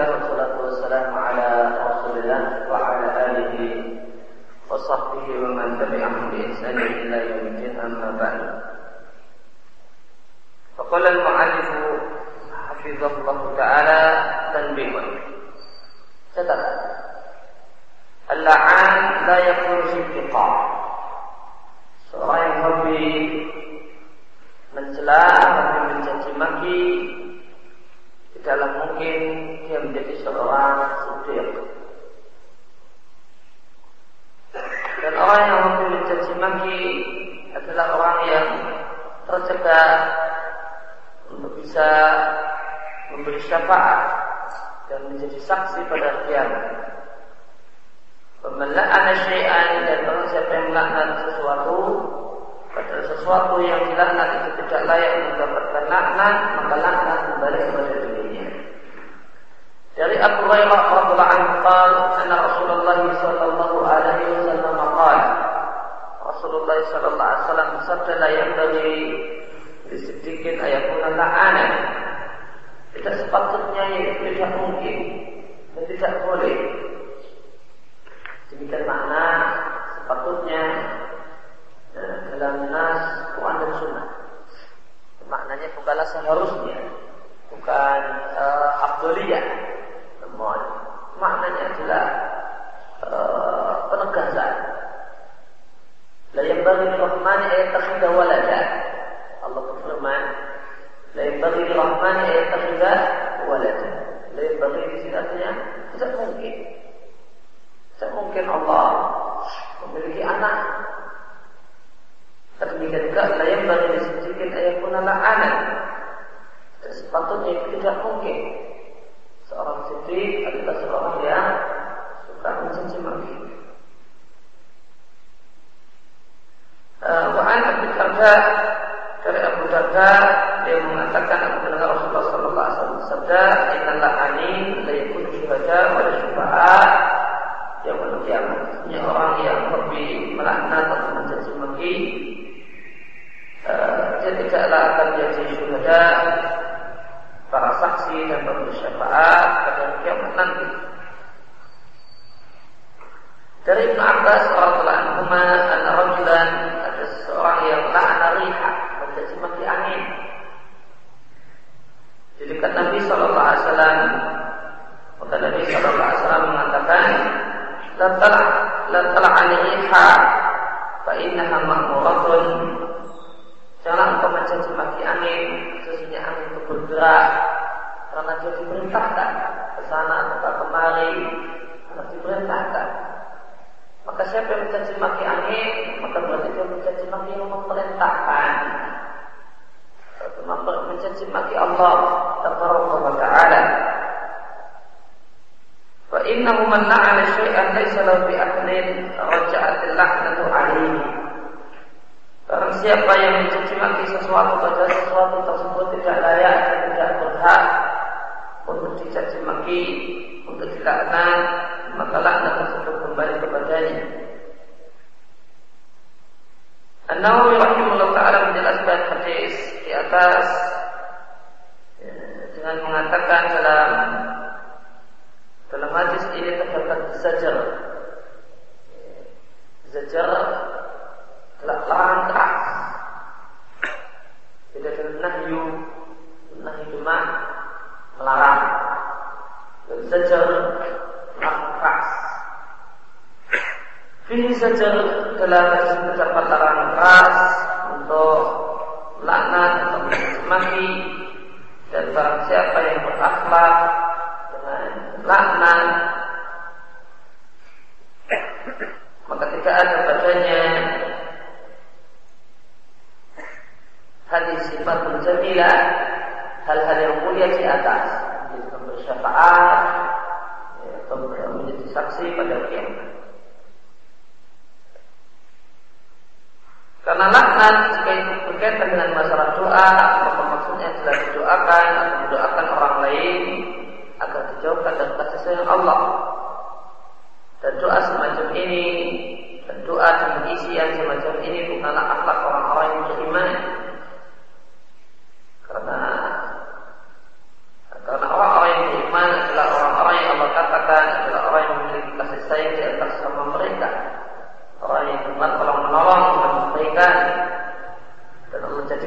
Alhamdulillah wassalatu wassalamu ala Rasulillah wa ala alihi wa sahbihi wa man tabi'ahum bi ihsan ila yaumil amma ba'd. Faqala al-mu'allif hafizahullah taala tanbihun. Catatan. Al-la'an la yakunu fi Seorang yang hobi mencela, hobi mencaci maki, tidaklah mungkin dia menjadi seorang sudir. Dan orang yang hobi mencaci maki adalah orang yang tercegah untuk bisa memberi syafaat dan menjadi saksi pada kiamat. Pemelaknat syai'an dan barang siapa yang melaknat sesuatu Padahal sesuatu yang dilaknat itu tidak layak mendapatkan laknat Maka laknat kembali kepada dirinya Dari Abu Hurairah radhiyallahu anhu qala anna Rasulullah sallallahu alaihi wasallam qala Rasulullah sallallahu alaihi wasallam bersabda la yanbaghi sedikit ayatuna la'ana. Tidak sepatutnya tidak mungkin dan tidak boleh. Demikian makna sepatutnya eh, dalam nas Quran dan Sunnah. Maknanya bukanlah seharusnya, bukan uh, abduliyah, namun maknanya adalah uh, penegasan. La bagi rahmani ayat takhidah walada. Allah berfirman, La yang bagi rahmani ayat takhidah walada. La bagi di sini artinya tidak mungkin tidak mungkin Allah memiliki anak. Demikian juga yang bagi disebutkan ayat pun anak anak. Sepatutnya tidak mungkin. Seorang sedih adalah seorang yang suka mencaci maki. Wa'an Abu Darda dari Abu Darda dia mengatakan aku mendengar Rasulullah Sallallahu Alaihi Wasallam bersabda, Inna la'ani la yakun syuhada wa syufa'a yang kiamat. Ini orang yang lebih melaknat atau mencaci maki uh, dia tidaklah akan jadi syuhada para saksi dan pemberi syafaat pada kiamat nanti. Dari Ibn Abbas radhiyallahu anhu an rajulan ada seorang yang la'ana riha mencaci maki angin. Di dekat Nabi sallallahu alaihi wasallam maka Nabi sallallahu alaihi wasallam mengatakan la tal'aniha fa innaha ma'muratun jangan engkau mencaci maki angin sesungguhnya angin itu bergerak karena dia diperintahkan ke sana atau kemari harus diperintahkan. Maka siapa yang mencaci maki angin, maka berarti dia mencaci maki yang memerintahkan. Mencaci maki Allah Tabaraka Ta'ala. Wa innahu man la'ana syai'an laysa lahu bi aqlin raja'at al-la'natu. Barang siapa yang mencaci maki sesuatu pada sesuatu tersebut tidak layak dan tidak berhak, dicaci maki, untuk dilaknat, maka laknat tersebut kembali kepadanya. An-Nawawi rahimahullah taala menjelaskan hadis di atas ya, dengan mengatakan dalam dalam hadis ini terdapat zajar. Zajar adalah keras. Tidak nahyu. Nahyu cuma melarang. Larang keras. Ini zajar dalam hadis terdapat larang keras untuk laknat atau mati dan barang siapa yang berakhlak laknat maka tidak ada padanya hadis sifat menjadilah hal-hal yang mulia di atas bersyafaat pada kiamat karena laknat jika itu berkaitan dengan masalah doa maka maksudnya adalah didoakan atau mendoakan orang lain agar dijauhkan dari kasih sayang Allah. Dan doa semacam ini dan doa dengan isi yang semacam ini bukanlah akhlak orang-orang yang beriman.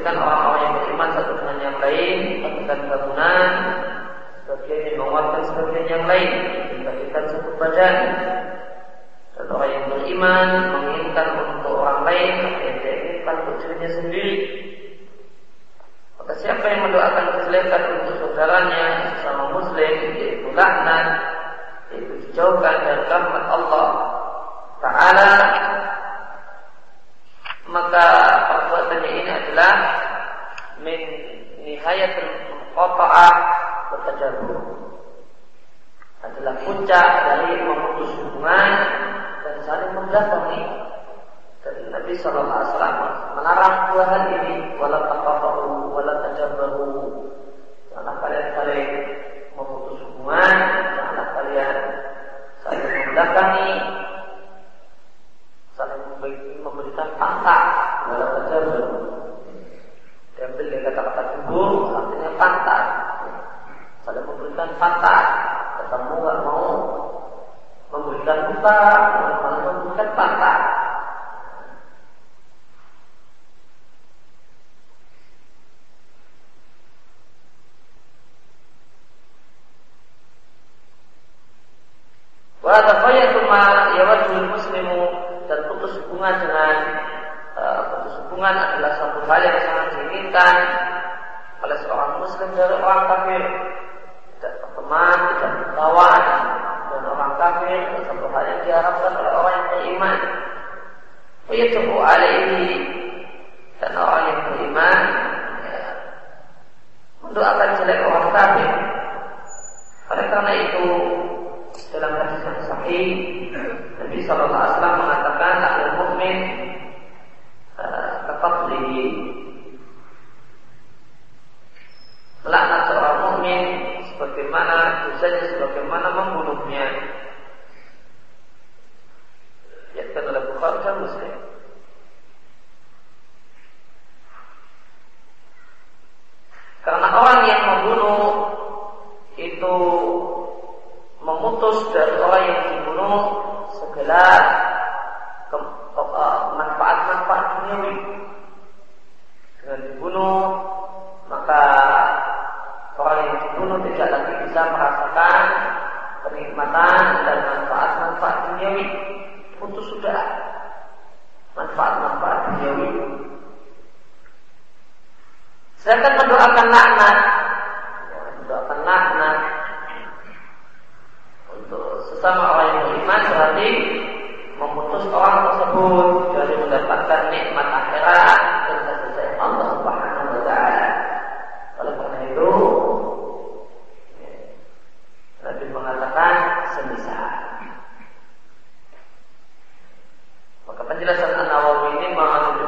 menjadikan orang-orang yang beriman satu dengan yang lain melakukan bangunan sebagian yang menguatkan sebagian yang lain membagikan satu badan. Dan orang yang beriman menginginkan untuk orang lain apa yang dia inginkan untuk dirinya sendiri. Maka siapa yang mendoakan kejelekan untuk saudaranya sesama muslim yaitu laknat yaitu dijauhkan dari rahmat Allah Ta'ala nihayatul qata'ah bertajabu adalah puncak dari memutus hubungan dan saling mendatangi. Dan Nabi Shallallahu Alaihi Wasallam melarang dua hal ini wala taqabu wala tajabaru janganlah kalian saling memutus hubungan janganlah kalian saling mendatangi saling memberikan pangkat wala dari jubur artinya pantat saling memberikan pantat ketemu nggak mau memberikan malah memberikan pantat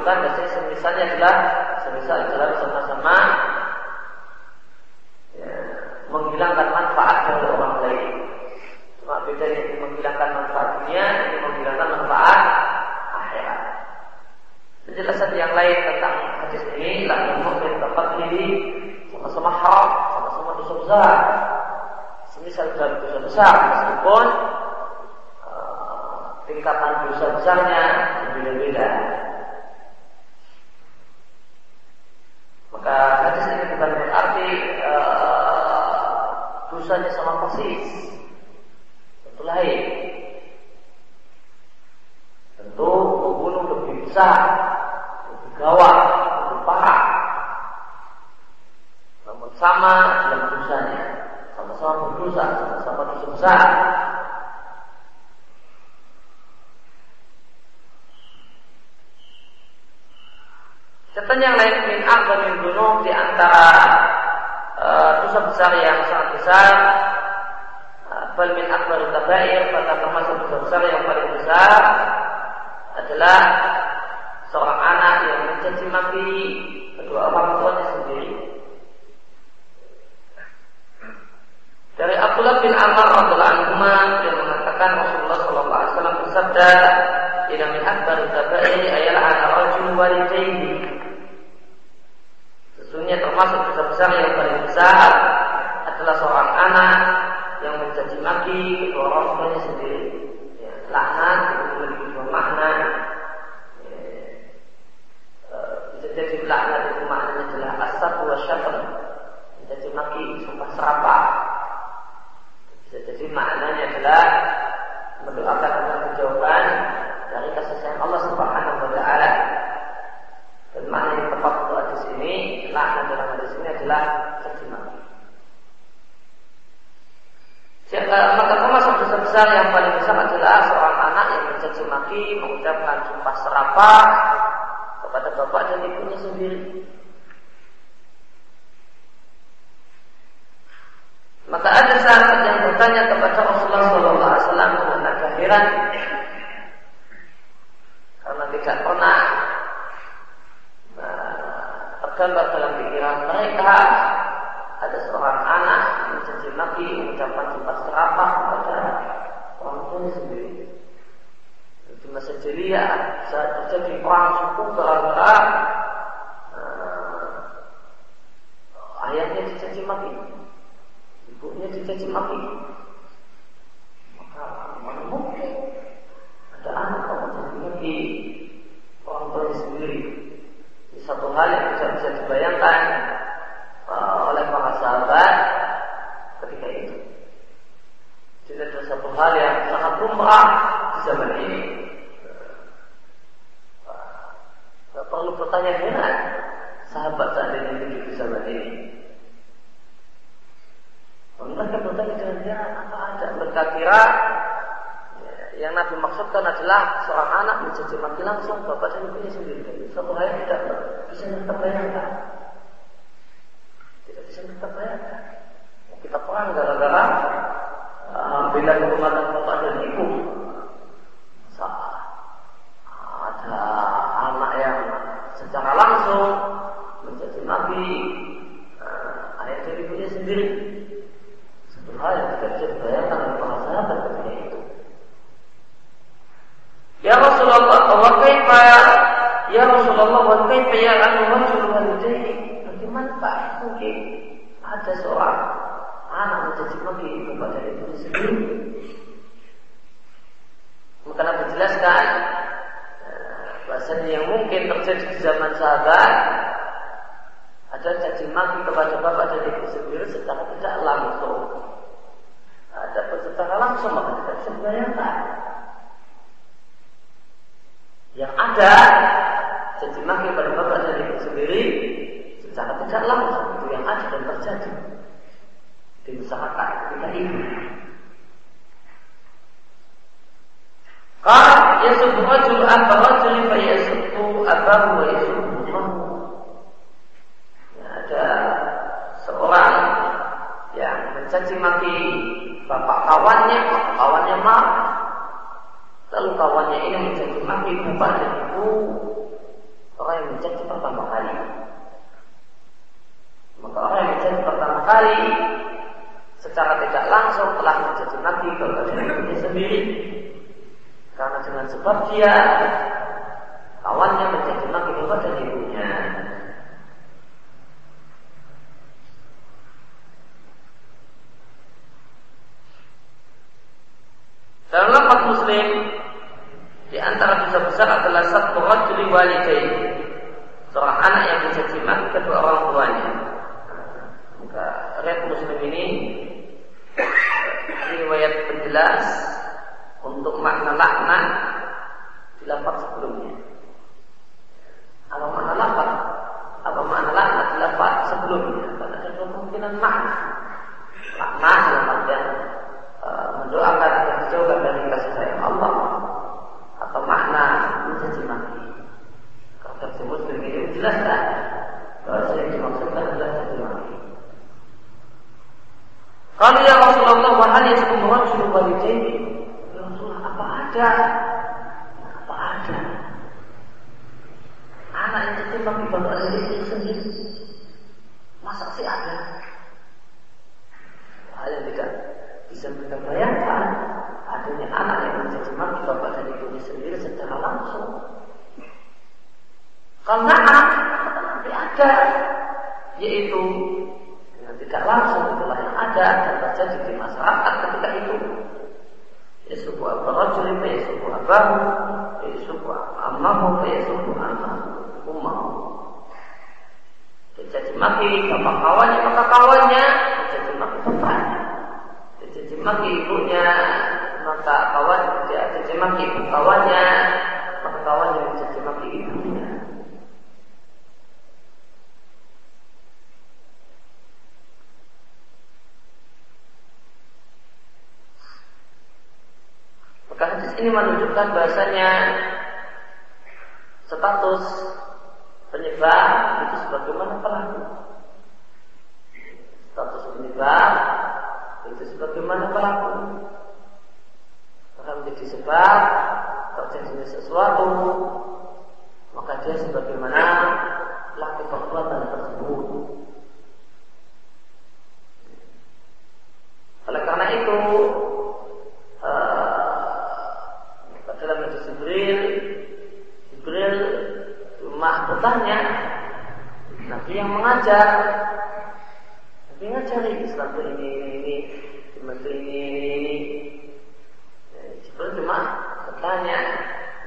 menunjukkan bahwa semisalnya adalah semisal adalah sama-sama ya, menghilangkan manfaat dari orang lain. Cuma beda ini menghilangkan manfaat dunia, ini menghilangkan manfaat akhirat. Penjelasan yang lain tentang hadis ini, la mukmin tempat ini sama-sama haram, sama-sama dosa besar. Semisal dari dosa besar, meskipun uh, tingkatan dosa besarnya berbeda-beda. Jeliya saat terjadi perang suku gara-gara uh, ayahnya dicaci maki, ibunya dicaci maki. Maka mana mungkin ada anak mencaci maki orang tuanya sendiri. Di satu hal yang tidak bisa dibayangkan uh, oleh para sahabat ketika itu. Tidak ada satu hal yang sangat lumrah di zaman ini. Bertanya heran sahabat saat ini hidup di zaman ini. Mereka bertanya dengan heran apa ada mereka kira ya, yang Nabi maksudkan adalah seorang anak mencaci maki langsung bapak dan ibunya sendiri. Satu hal yang tidak bisa kita bayangkan. Tidak bisa kita bayangkan. Kita perang gara-gara uh, bela kehormatan bapak dan ibu. Saat ada anak yang secara langsung menjadi nabi uh, ayah dari ibunya sendiri. Satu hal yang tidak bisa dibayangkan oleh para sahabat ketika itu. Ya Rasulullah, wa kaifa ya Rasulullah wa kaifa ya rajul walidayhi Bagaimana Pak mungkin ada seorang anak mencaci maki kepada ibunya sendiri? Maka Nabi jelaskan bahasanya yang mungkin terjadi di zaman sahabat ada caci maki kepada bapak dan ibu sendiri secara tidak langsung. Ada secara langsung maka tidak bisa dibayangkan. Yang ada caci maki kepada bapak dan ibu sendiri secara tidak langsung itu yang ada dan terjadi di masyarakat ketika ini. Qal yasubbu rajul abba rajul fa yasubbu abahu wa yasubbu ya, ada seorang yang mencaci maki bapak kawannya, bapak kawannya marah. Lalu kawannya ini mencaci maki bapak dan ibu orang yang mencaci pertama kali. Maka orang yang mencaci pertama kali secara tidak langsung telah mencaci maki kepada dirinya sendiri. Karena dengan sebab dia kawannya mencaci maki kepada ibunya. Dalam lafaz Muslim di antara dosa besar adalah satu rajuli walidain. Seorang anak yang mencaci maki kedua orang tuanya. Maka riwayat Muslim ini riwayat penjelas untuk makna laknat di sebelumnya. Apa makna lafaz? Apa makna laknat di sebelumnya? Karena ada kemungkinan makna. Laknat dalam artian uh, mendoakan agar dijauhkan dari kasih sayang Allah atau makna mencaci maki. Kalau tersebut begitu jelas kan? Bahwa yang dimaksudkan adalah caci maki. Kalau ya Rasulullah hal yaskum rajul walidaini Ya Rasulullah apa ada? Apa ada? Anak yang maki bapak dari itu sendiri. Masa sih ada? Hal yang tidak bisa kita bayangkan adanya anak yang mencaci maki bapak dan ibunya sendiri secara langsung. Kalau nanti ada, yaitu yang tidak langsung itulah yang ada dan terjadi di masyarakat ketika itu. Ya sebuah barajul, ya sebuah abahu, ya sebuah amahu, ya sebuah amahu, umahu. Dicaci maki bapak kawannya, maka kawannya dicaci maki bapaknya. Dicaci maki ibunya, maka kawan dicaci maki ibu kawannya, maka kawannya dicaci maki ibunya. Ini menunjukkan bahasanya status penyebab itu sebagaimana pelaku. Status penyebab itu sebagaimana pelaku. Akan menjadi sebab terjadi sesuatu maka dia sebagaimana pelaku perbuatan tersebut. Oleh karena itu uh, dalam hadis Jibril Jibril cuma bertanya Nabi yang mengajar. Nabi ngajari Islam itu ini ini ini Islam itu ini ini ini Jibril cuma bertanya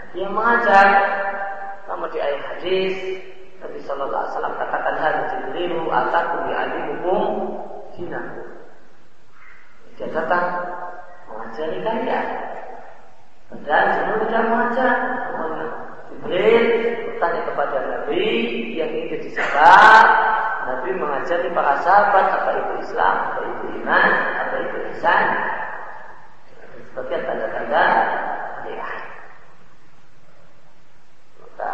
Nabi yang mengajar Sama di ayat hadis Nabi Sallallahu Alaihi Wasallam katakan hadis Jibrilu ataku bi'alimukum dinakum dia datang mengajari kalian. Dan Jibril tidak mengajar. Jibril kepada Nabi yang ingin jadi sebab Nabi mengajari para sahabat apa itu Islam, apa itu iman, apa itu ihsan. Sebagian tanda-tanda ya. Maka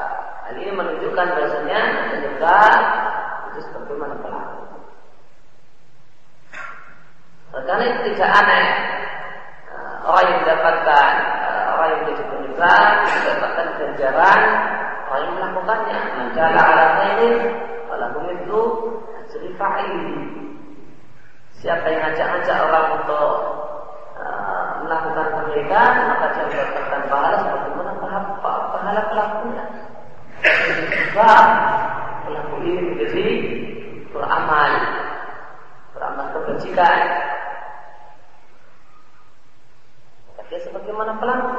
hal ini menunjukkan bahasanya penyebab itu sebagaimana pelaku. Karena itu tidak aneh eh, orang yang mendapatkan eh, orang yang menjadi penyebab mendapatkan ganjaran yang melakukannya. Menjala ala khairin walakum itu ajri fa'il. Siapa yang ngajak-ngajak orang untuk uh, melakukan kebaikan maka dia mendapatkan pahala sebagaimana pahala pelakunya. Sebab pelaku ini menjadi beramal beramal kebajikan dia sebagaimana pelaku.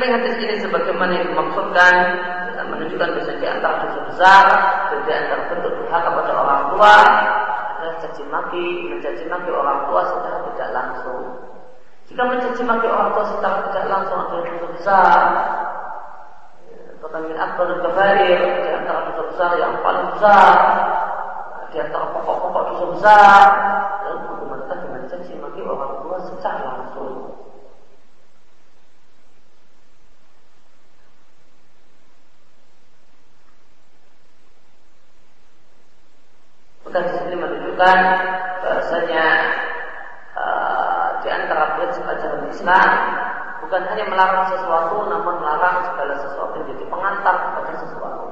Samping hadis ini sebagaimana yang dimaksudkan menunjukkan bahwa di antara dosa besar dan di antara bentuk durhaka kepada orang tua adalah caci maki, mencaci maki orang tua secara tidak langsung. Jika mencaci maki orang tua secara tidak langsung adalah dosa besar, Bahkan min akbar kabair di antara dosa besar yang paling besar di antara pokok-pokok dosa besar dan hukuman dengan caci maki orang tua secara langsung. Maka di sini menunjukkan bahasanya uh, di antara prinsip ajaran Islam bukan hanya melarang sesuatu namun melarang segala sesuatu yang jadi pengantar kepada sesuatu.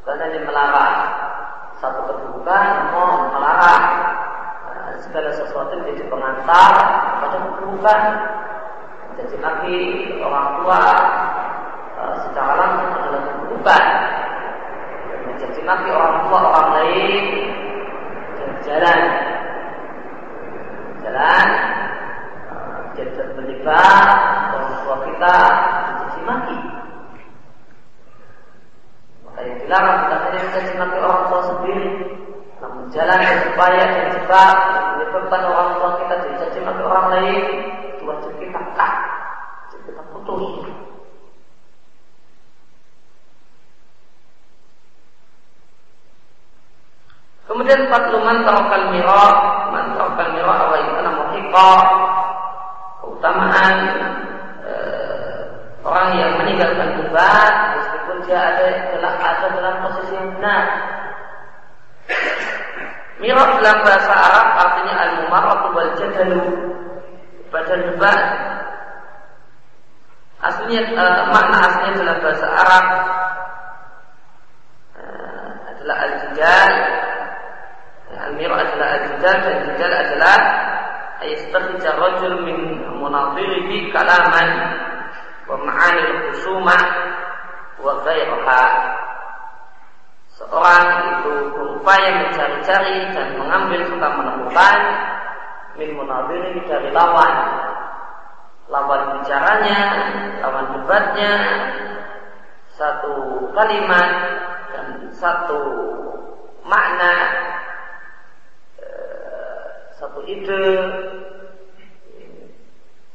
Bukan hanya melarang satu keburukan namun melarang eh, segala sesuatu yang jadi pengantar kepada keburukan jadi lagi orang tua eh, secara langsung adalah keburukan mencaci maki orang tua orang lain. Jalan jalan. Jadi menyebab orang tua kita. Mencaci maki. Maka yang dilarang bukan hanya mencaci maki orang tua sendiri, namun jalan supaya dan sebab menyebabkan orang tua kita dicaci maki orang lain, itu wajib kita cut, wajib kita putus. Kemudian fatluman tarakal mirah, man tarakal mirah wa kana keutamaan eh, orang yang meninggalkan debat meskipun dia ada telah ada dalam posisi yang benar. Mirab dalam bahasa Arab artinya al-mumarratu wal jadalu. Pada debat aslinya eh, makna aslinya dalam bahasa Arab eh, adalah al-jidal. Al-miru adalah Al-Jidal dan Jidal adalah Ayastarhija rajul min munadirihi kalaman Wa ma'ani khusumah Wa gairha Seorang itu berupaya mencari-cari dan mengambil serta menemukan Min munadirihi dari lawan. Lawan bicaranya, lawan debatnya Satu kalimat dan satu makna satu ide,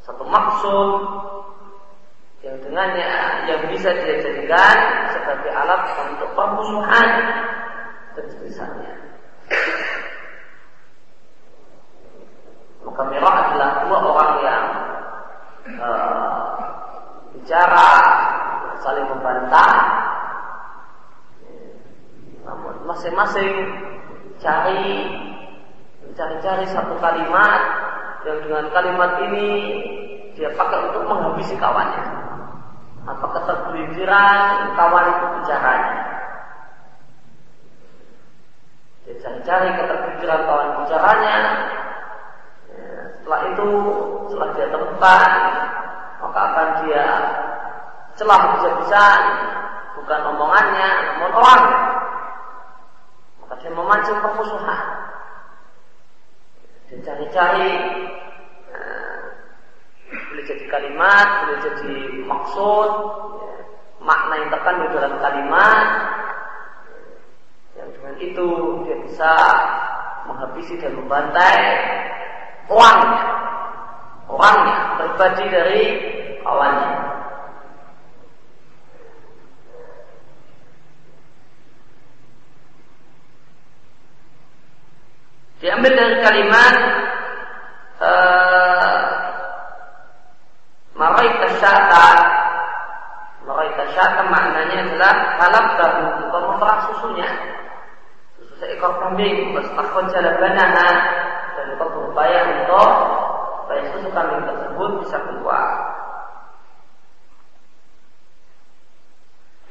satu maksud yang dengannya yang bisa dia jadikan sebagai alat untuk permusuhan dan sebisanya. Maka Mirah adalah dua orang yang uh, bicara saling membantah namun masing-masing cari mencari-cari satu kalimat yang dengan kalimat ini dia pakai untuk menghabisi kawannya. Apakah tergelinciran kawan itu bicaranya. Dia cari-cari ketergelinciran kawan bicaranya. Ya, setelah itu setelah dia temukan maka akan dia celah bisa-bisa bukan omongannya namun orang. Maka dia memancing permusuhan dia cari-cari nah, boleh jadi kalimat boleh jadi maksud ya, makna yang terkandung dalam kalimat yang dengan itu dia bisa menghabisi dan membantai orangnya. Orangnya pribadi dari kawannya Diambil dari kalimat uh, Maraita syata. Maraita syata maknanya adalah Kalab tahu Engkau memerah susunya. Susu seekor kambing Wastakon banana. Dan engkau berupaya untuk Supaya susu kambing tersebut bisa keluar.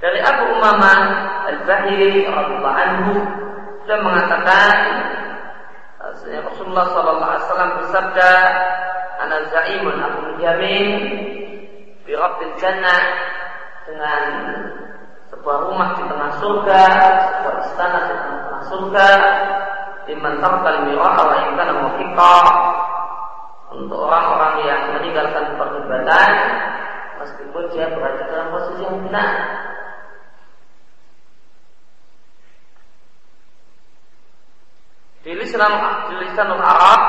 Dari Abu Umamah Al-Bahiri radhiyallahu anhu sudah mengatakan Rasulullah Sallallahu Alaihi Wasallam bersabda, "Ana zaimun aku menjamin bi rabbil jannah dengan sebuah rumah di tengah surga, sebuah istana di tengah surga, liman tarkal mira'a wa in kana untuk orang-orang yang meninggalkan perdebatan meskipun dia berada dalam posisi yang benar Di lisan di lisan Arab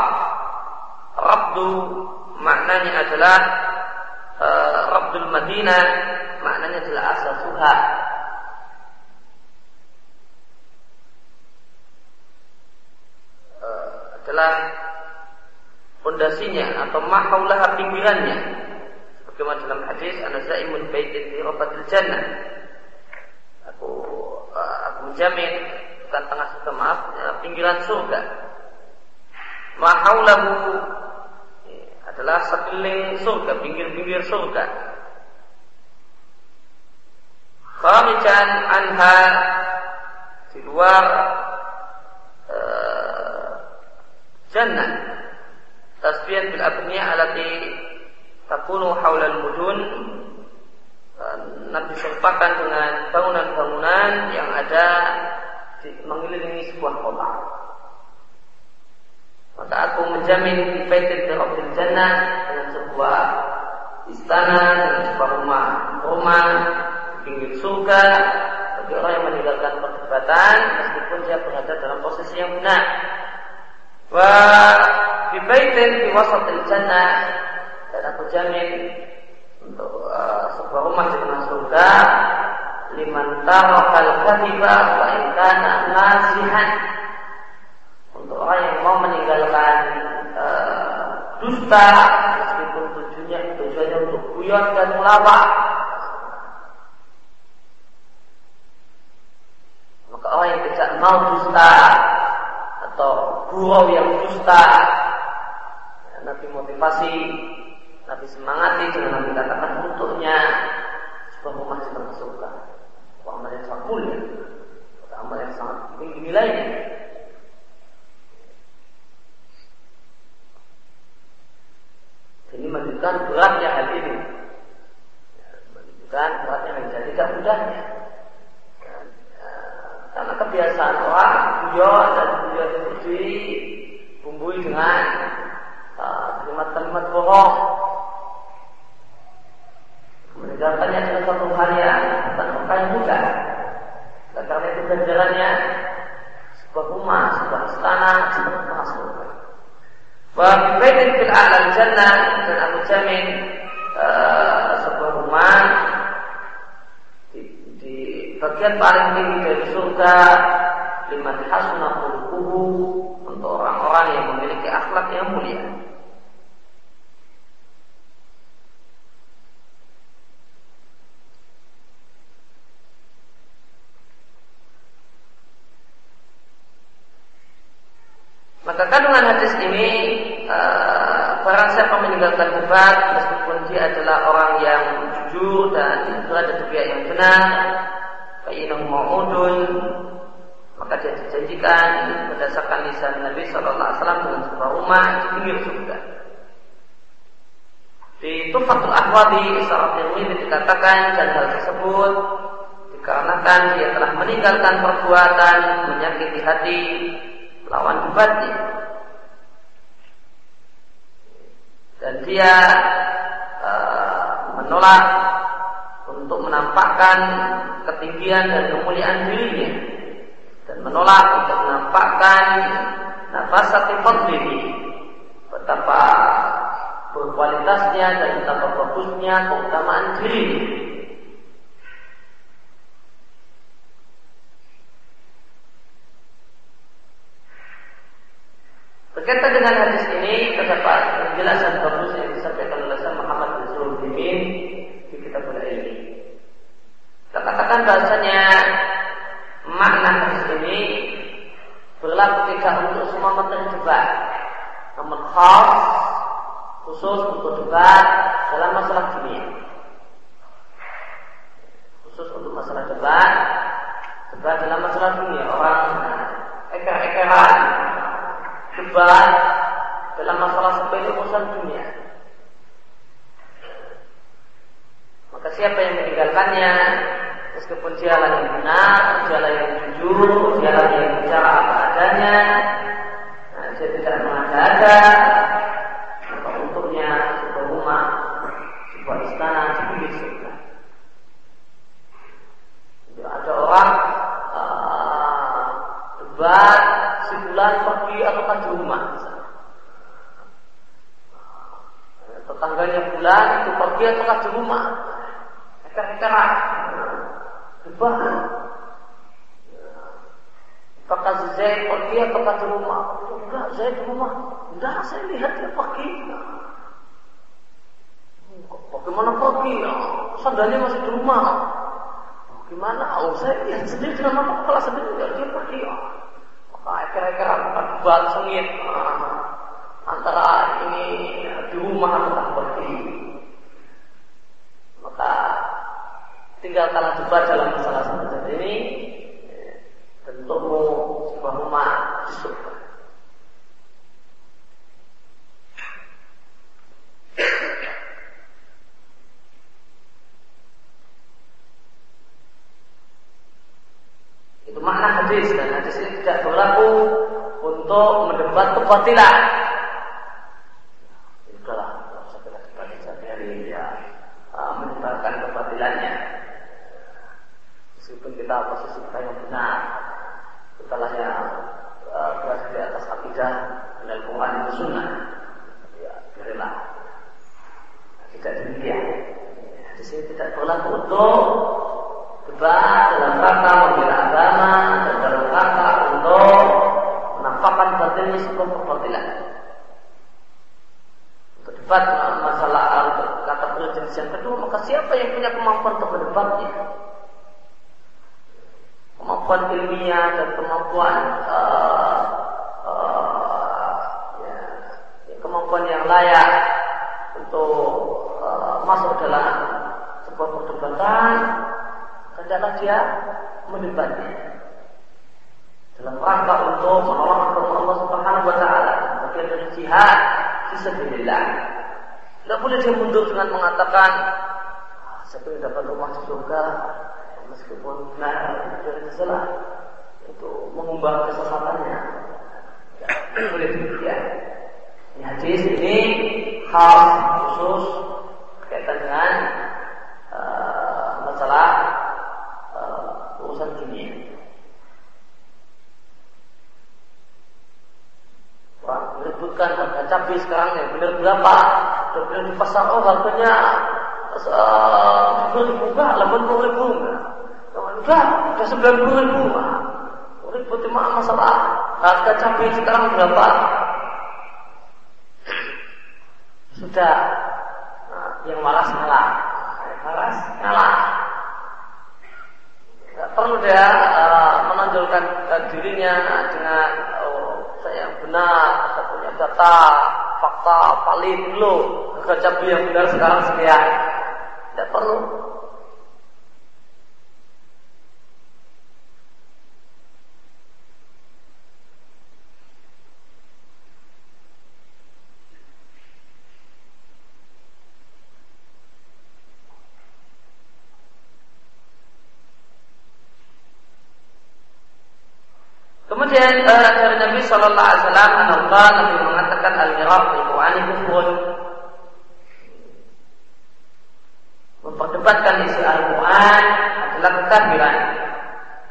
Rabdu maknanya adalah uh, Rabdul Madinah maknanya adalah asasuha uh, adalah fondasinya atau mahaulah pinggirannya. Sebagaimana dalam hadis anazaimun baitin fi rabatil jannah. Aku uh, aku menjamin bukan tengah surga maaf ya, pinggiran surga. Mahaulahu ya, adalah sekeliling surga pinggir-pinggir surga. Kharijan anha di luar uh, jannah. Tasbihan bil abniyah alati takunu haulal mudun. Eh, Nabi serupakan dengan bangunan-bangunan yang ada mengelilingi sebuah kota. Maka aku menjamin baitil rabbil jannah dengan sebuah istana dan sebuah rumah rumah pinggir surga bagi orang yang meninggalkan perdebatan meskipun dia berada dalam posisi yang benar. Wa di baitin di wasatil jannah dan aku jamin untuk uh, sebuah rumah di tengah surga liman tarakal kadhiba wa in kana nasihan. Untuk orang yang mau meninggalkan uh, dusta meskipun tujuannya tujuannya untuk guyon dan melawak. Maka orang yang tidak mau dusta atau gurau yang dusta ya, Nabi motivasi Nabi semangati dengan Nabi katakan untuknya sebuah rumah di amal yang sangat mulia, amal yang sangat tinggi nilainya. Ini menunjukkan beratnya hal ini. Ya, menunjukkan beratnya hal ini tidak mudahnya. Ya, karena kebiasaan orang guyon dan guyon itu dibumbui dengan uh, kalimat-kalimat bohong Meninggalkannya adalah satu hal yang yang mudah. Dan karena itu ganjarannya sebuah rumah, sebuah istana, sebuah masuk. Wa baitin fil a'lal jannah dan aku jamin uh, sebuah rumah di, bagian paling tinggi dari surga lima hasuna kubu untuk orang-orang yang memiliki akhlak yang mulia. Maka kandungan hadis ini uh, barang siapa meninggalkan debat meskipun dia adalah orang yang jujur dan berada di pihak yang benar, kainah maudun maka dia dijanjikan berdasarkan lisan Nabi Shallallahu Alaihi Wasallam dengan sebuah rumah di pinggir surga. Di Ahwadi Syarat ini dikatakan dan hal tersebut dikarenakan dia telah meninggalkan perbuatan menyakiti hati lawan debatnya dan dia uh, menolak untuk menampakkan ketinggian dan kemuliaan dirinya dan menolak untuk menampakkan nafasati fadlihi betapa berkualitasnya dan betapa bagusnya keutamaan diri Berkaitan dengan hadis ini terdapat penjelasan bagus yang disampaikan oleh Muhammad bin Sulaiman di kitab ini. Kita katakan bahasanya makna hadis ini berlaku tidak untuk semua materi debat, namun khas khusus untuk debat dalam masalah dunia. Khusus untuk masalah debat, debat dalam masalah dunia orang eker-ekeran debat dalam masalah sepele urusan dunia. Maka siapa yang meninggalkannya, meskipun dialah yang benar, dialah yang jujur, dialah yang bicara apa adanya, nah, dia tidak mengada-ada, maka untuknya sebuah rumah, sebuah istana di pinggir surga. Ada orang uh, debat si bulan pergi ataukah di rumah Tetangganya bulan pergi ataukah di rumah. Eker-ekeran. Debat. Apakah Zaid pergi ataukah di rumah? Enggak, Zaid di rumah. Enggak, saya lihat dia pergi. Bagaimana pergi? Sandalnya masih di rumah. Gimana? Oh, saya lihat sendiri dengan mata kepala sendiri. Dia pergi. Nah, kira-kira bukan sengit antara ini di rumah atau pergi. Maka tinggal kalah debat dalam masalah semacam ini tentumu sebuah rumah di surga. Itu makna hadis dan hadis ini tidak berlaku untuk mendebat kebatilan. Itulah usah kita debat sehari ya uh, menyebarkan kebatilannya. Meskipun kita posisi kita yang benar, kita hanya uh, berada di atas akidah dan Quran dan Sunnah. Ya, biarlah. Tidak demikian. Di sini tidak berlaku untuk debat dalam rangka membela agama dan dalam rangka untuk menampakkan batinnya sebuah kebatilan. Untuk debat masalah kata jenis yang kedua, maka siapa yang punya kemampuan untuk berdebatnya? Kemampuan ilmiah dan kemampuan uh, uh, ya, kemampuan yang layak untuk uh, masuk dalam sebuah perdebatan hendaklah dia mendebatnya dalam rangka untuk menolong agama Allah Subhanahu wa taala bagian dari jihad fisabilillah. Tidak boleh dia mundur dengan mengatakan ah, saya ingin dapat rumah di surga meskipun nah dari salah itu mengubah kesesatannya. Tidak boleh demikian. Ini hadis ini khas khusus kaitan dengan uh, masalah urusan dunia. Wah, menyebutkan harga cabai sekarang yang benar berapa? Sudah benar di pasar oh harganya uh, ribu enggak, delapan puluh ribu enggak. Enggak, ada sembilan puluh ribu. Ribut masalah harga cabai sekarang berapa? Sudah nah, yang malas ngalah, yang malas ngalah. Tidak perlu dia uh, menonjolkan uh, dirinya dengan oh, saya benar, saya punya data, fakta, valid lo, harga cabai yang benar sekarang sekian. Tidak perlu. Kemudian uh, dari Nabi Shallallahu Alaihi Wasallam, Nabi mengatakan al-mirab itu kufur. Memperdebatkan isi Al-Quran adalah kekafiran.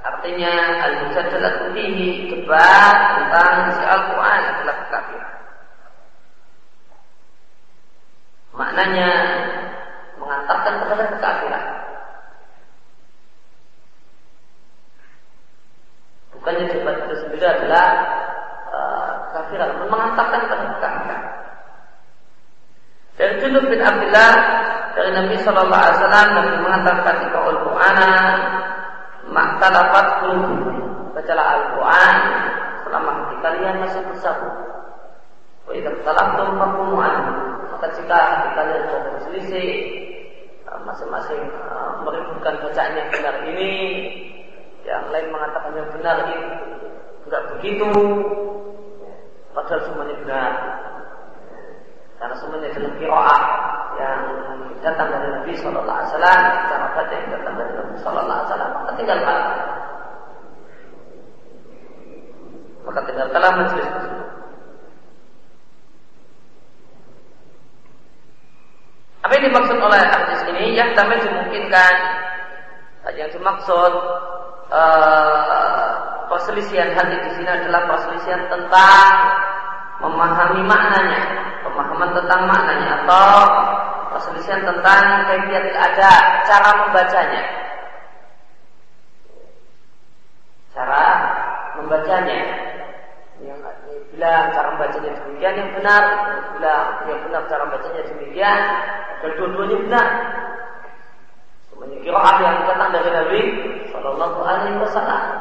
Artinya al-mujadalah fihi debat tentang isi Al-Quran adalah kekafiran. Maknanya mengantarkan kepada kekafiran. Bukannya debat itu sendiri adalah uh, kafiran, mengantarkan kepada kafiran. Dan Junub bin Abdullah dari Nabi Shallallahu Alaihi Wasallam Nabi mengatakan di Al-Quran dapat qulubukum bacalah Al-Quran. Selama hati kalian masih bersatu. Wa idza talaqtum faqumu Maka jika hati kalian sudah berselisih masing-masing uh, meributkan bacaan yang benar ini yang lain mengatakan yang benar ini enggak begitu. Padahal semuanya benar. Karena semuanya adalah kiroah yang datang dari Nabi Shallallahu Alaihi Wasallam cara baca yang datang dari Nabi Shallallahu Alaihi Wasallam maka tinggalkan maka tinggalkanlah majelis tersebut. Apa yang dimaksud oleh hadis ini? Yang kami dimungkinkan yang dimaksud uh, perselisihan hati di sini adalah perselisihan tentang memahami maknanya, pemahaman tentang maknanya atau perselisihan tentang kayak ada cara membacanya. Cara membacanya. Yang bilang cara membacanya demikian yang benar, bilang yang benar cara membacanya demikian, dan dua-duanya benar. Semuanya kiraat yang datang dari Nabi Sallallahu Alaihi Wasallam.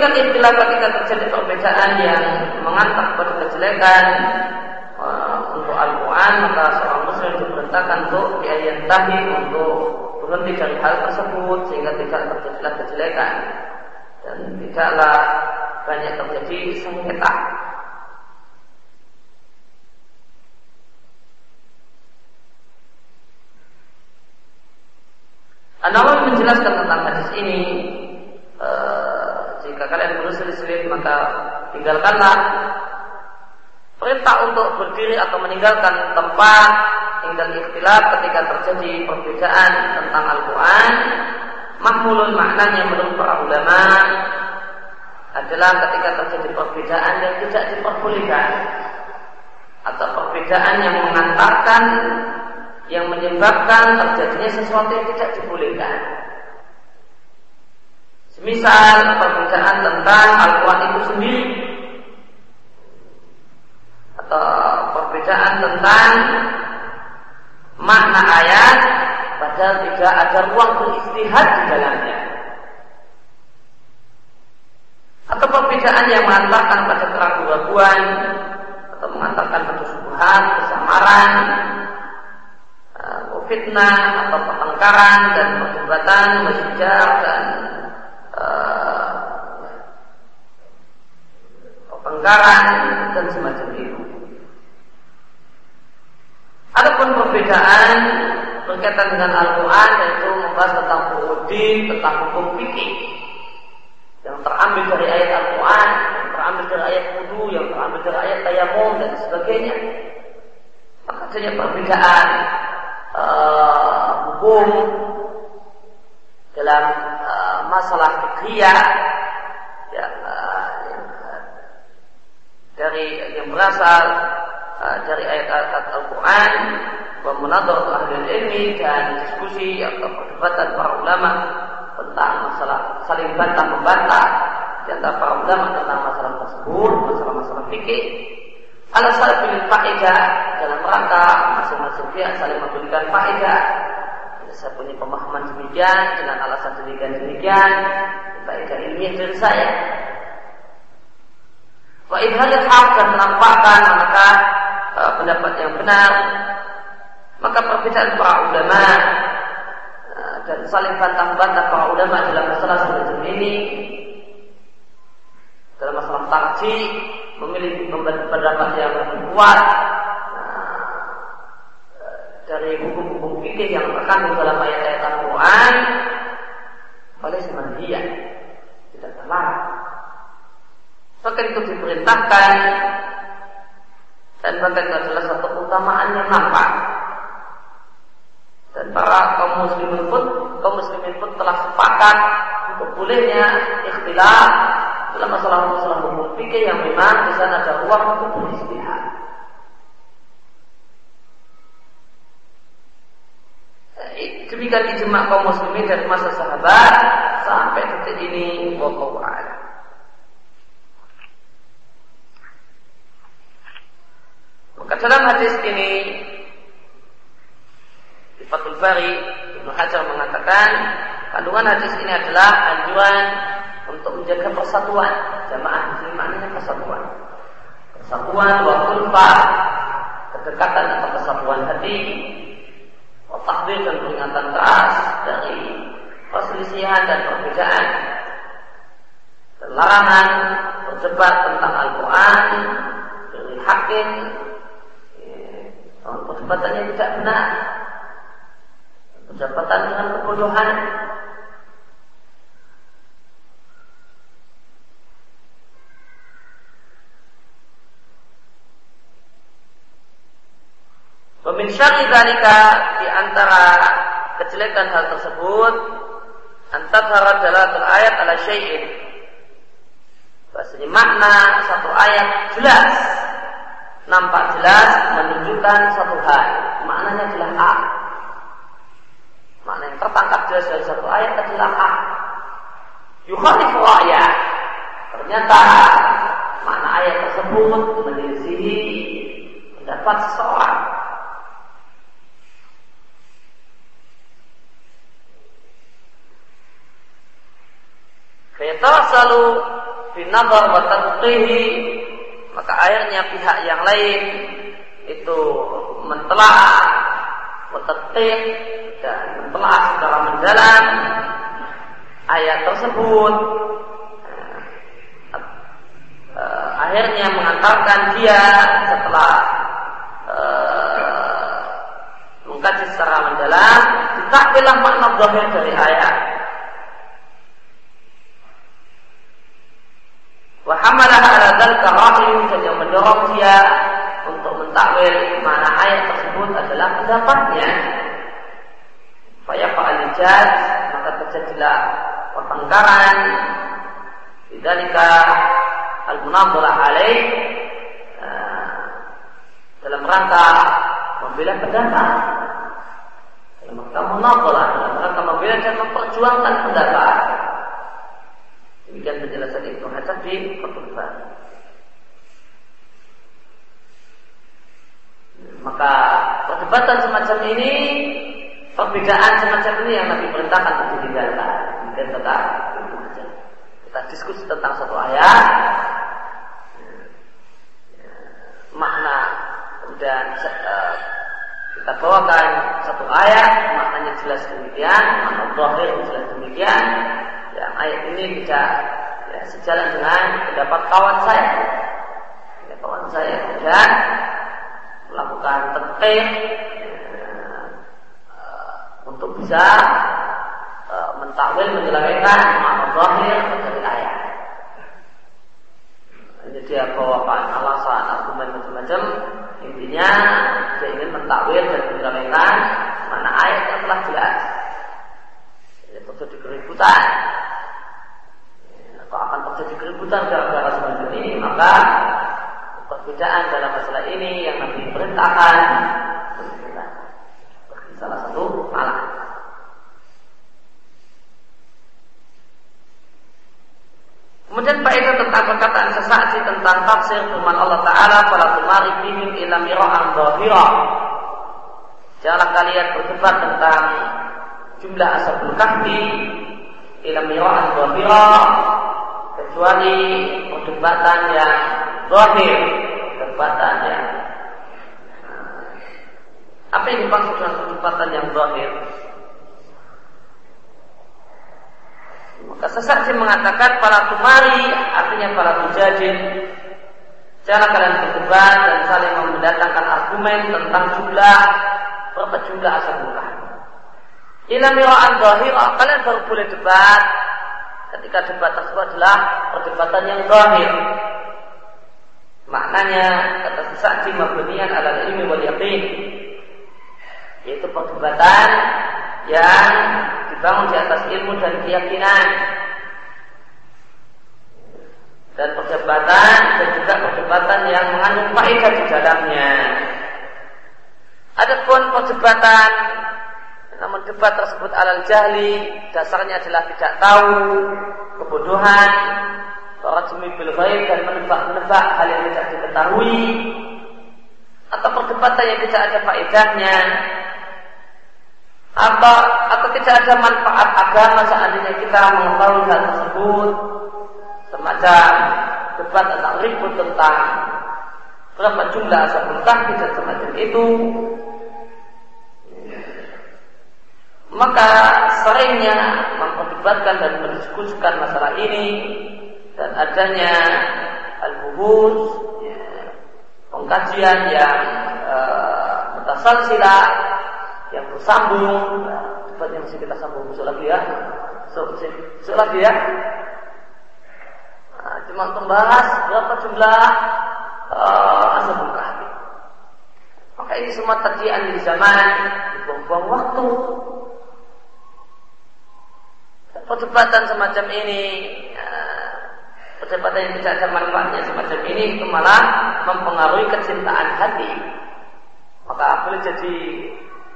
Wanita istilah ketika terjadi perbedaan yang mengantar kepada kejelekan uh, untuk Al-Quran maka seorang muslim diperintahkan untuk tahi untuk berhenti dari hal tersebut sehingga tidak terjadilah kejelekan. Dan tidaklah banyak terjadi sengketa. An-Nawawi menjelaskan tentang hadis ini jika kalian berselisih maka tinggalkanlah perintah untuk berdiri atau meninggalkan tempat tinggal ikhtilaf ketika terjadi perbedaan tentang Al-Quran mahmulun maknanya menurut para ulama adalah ketika terjadi perbedaan yang tidak diperbolehkan atau perbedaan yang mengantarkan yang menyebabkan terjadinya sesuatu yang tidak dibolehkan. Semisal perbedaan tentang Al-Quran itu sendiri atau perbedaan tentang makna ayat padahal tidak ada ruang beristihad di dalamnya. Atau perbedaan yang mengantarkan pada keraguan-keraguan atau mengantarkan pada subhan, kesamaran, fitnah atau pertengkaran dan perdebatan, bersejar dan uh, pertengkaran dan semacam itu. Adapun perbedaan berkaitan dengan Al-Quran yaitu membahas tentang udin, tentang hukum fikih yang terambil dari ayat Al-Quran, yang terambil dari ayat wudhu, yang terambil dari ayat tayamum dan sebagainya. Maka saja perbedaan uh, hukum dalam uh, masalah fikih yang, yang uh, dari yang berasal uh, dari ayat-ayat Al-Quran Pemenador ahli ilmi dan diskusi atau perdebatan para ulama tentang masalah saling bantah membantah antara para ulama tentang masalah tersebut, masalah-masalah fikih. Saya pilih faedah dalam rangka masing-masing pihak saling memberikan faedah. Saya punya pemahaman demikian dengan alasan demikian demikian, faedah ilmiah dari saya. Wa idhalil haq dan menampakkan maka uh, pendapat yang benar maka perbedaan para ulama uh, dan saling bantah-bantah para ulama dalam masalah semacam ini dalam masalah tarji memiliki pendapat yang lebih kuat nah, dari hukum-hukum fikih yang terkandung dalam ayat-ayat Al-Quran oleh tidak terlarang bahkan itu diperintahkan dan bahkan itu adalah satu keutamaan yang nampak dan para kaum muslimin pun kaum muslimin pun telah sepakat untuk bolehnya ikhtilaf dalam masalah-masalah hukum fikih yang memang di sana ada ruang untuk beristihad. Demikian ijma kaum muslimin dari masa sahabat sampai detik ini wallahu a'lam. Maka dalam hadis ini di Fathul Bari Ibnu Hajar mengatakan kandungan hadis ini adalah anjuran untuk menjaga persatuan. Jamaah sini maknanya persatuan. Persatuan wa kulfa kedekatan atau kesatuan hati takbir dan peringatan keras dari perselisihan dan perbedaan. Dan larangan berdebat tentang Al-Quran dari hakim eh, perdebatannya tidak benar. Perdebatan dengan kebodohan Pemin syari di antara kejelekan hal tersebut antara dalam ayat ala syai'in. Bahasanya makna satu ayat jelas nampak jelas menunjukkan satu hal. Maknanya adalah A. Makna yang tertangkap jelas dari satu ayat adalah A. Yukhalifu ayat. Ternyata makna ayat tersebut menyelisihi pendapat seseorang Fayatasalu binadar wa maka akhirnya pihak yang lain itu mentelaah watatih dan mentelaah secara mendalam ayat tersebut. Uh, akhirnya mengantarkan dia setelah uh, mengkaji secara mendalam. Ditakbilah makna zahir dari ayat Rahim dan yang mendorong dia untuk mentakwil mana ayat tersebut adalah pendapatnya. Faya fa'alijat maka terjadilah pertengkaran. Bidzalika al-munadhalah alaih eh, dalam rangka membela pendapat. Dalam rangka munadhalah dalam rangka membela dan memperjuangkan pendapat. Demikian penjelasan Ibnu Hajar di Fathul Maka perdebatan semacam ini, perbedaan semacam ini yang Nabi perintahkan untuk ditinggalkan. Mungkin tetap. Kita diskusi tentang satu ayat, makna dan uh, kita bawakan satu ayat maknanya jelas demikian, makna zahir jelas demikian, yang ayat ini tidak ya, sejalan dengan pendapat kawan saya. Ya, kawan saya tidak melakukan teteh ya, uh, untuk bisa uh, mentakwil menjelaskan makna zahir dari ayat. Jadi bawakan alasan, argumen macam-macam. Intinya dia ingin mentakwil dan menjelaskan mana ayat yang telah jelas. Jadi terjadi keributan atau akan terjadi keributan gara-gara semacam ini maka perbedaan dalam masalah ini yang Nabi perintahkan salah satu malam. Kemudian faedah tentang perkataan sesaji tentang tafsir firman Allah Taala pada tumari bihim ila mira'an dhahira. Janganlah kalian berdebat tentang jumlah ashabul kahfi ila mira'an dhahira kecuali perdebatan yang zahir, perdebatan yang apa yang dimaksud dengan perdebatan yang zahir? Maka sesaji mengatakan para tumari artinya para mujadid Jangan kalian berdebat dan saling mendatangkan argumen tentang jumlah berapa jumlah asal bukan. Ila mira'an zahirah kalian baru boleh debat ketika debat tersebut adalah perdebatan yang zahir. Maknanya kata sesaji mabniyan ala ilmi wal yaqin yaitu perdebatan yang dibangun di atas ilmu dan keyakinan dan perdebatan dan juga perdebatan yang mengandung faedah di dalamnya. Adapun perdebatan namun debat tersebut alal jahli dasarnya adalah tidak tahu, kebodohan, rajmi bil ghaib dan menebak-menebak hal yang tidak diketahui. Atau perdebatan yang tidak ada faedahnya. Atau atau tidak ada manfaat agama seandainya kita mengetahui hal tersebut. Semacam debat tentang ribut tentang berapa jumlah asabul kahfi dan semacam itu. Maka seringnya memperdebatkan dan mendiskusikan masalah ini dan adanya al-buhus ya, pengkajian yang uh, mutasalsilah yang bersambung yang masih kita sambung besok lagi ya. Besok, besok lagi ya. Nah, cuma membahas berapa jumlah uh, asabul kahfi maka ini semua terjadi di zaman dibuang-buang waktu. Perdebatan semacam ini ya, perdebatan yang tidak ada manfaatnya semacam ini itu malah mempengaruhi kecintaan hati. Maka boleh jadi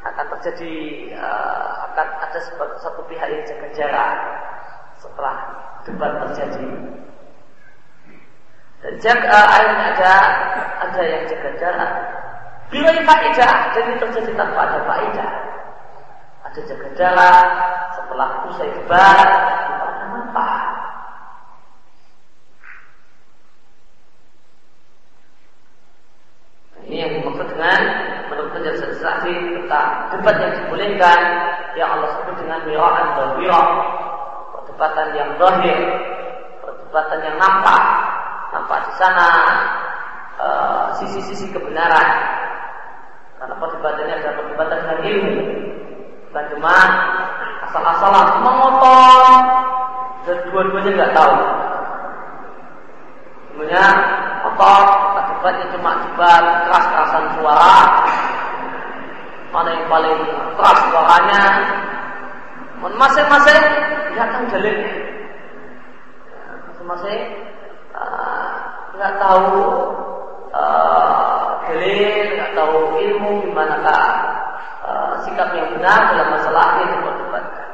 akan terjadi uh, akan ada satu pihak yang jaga jarak setelah debat terjadi. Dan jaga uh, ada ada yang jaga jarak. Bila faedah jadi terjadi tanpa ada faedah. Ada jaga jarak setelah usai debat manfaat Ini yang dimaksud dengan menurut penjelasan saksi tentang debat yang dibolehkan yang Allah sebut dengan miraan dan wirah perdebatan yang zahir perdebatan yang nampak nampak di sana eh, sisi-sisi uh, kebenaran. Karena perdebatannya adalah perdebatan dengan ilmu. Bukan cuma asal-asalan mengotot dan dua-duanya nggak tahu. Sebenarnya otot debatnya cuma debat keras-kerasan suara. Mana yang paling keras suaranya. Masing-masing lihatkan dalilnya masing-masing uh, nggak tahu uh, dalil nggak tahu ilmu gimana uh, sikap yang benar dalam masalah yang diperdebatkan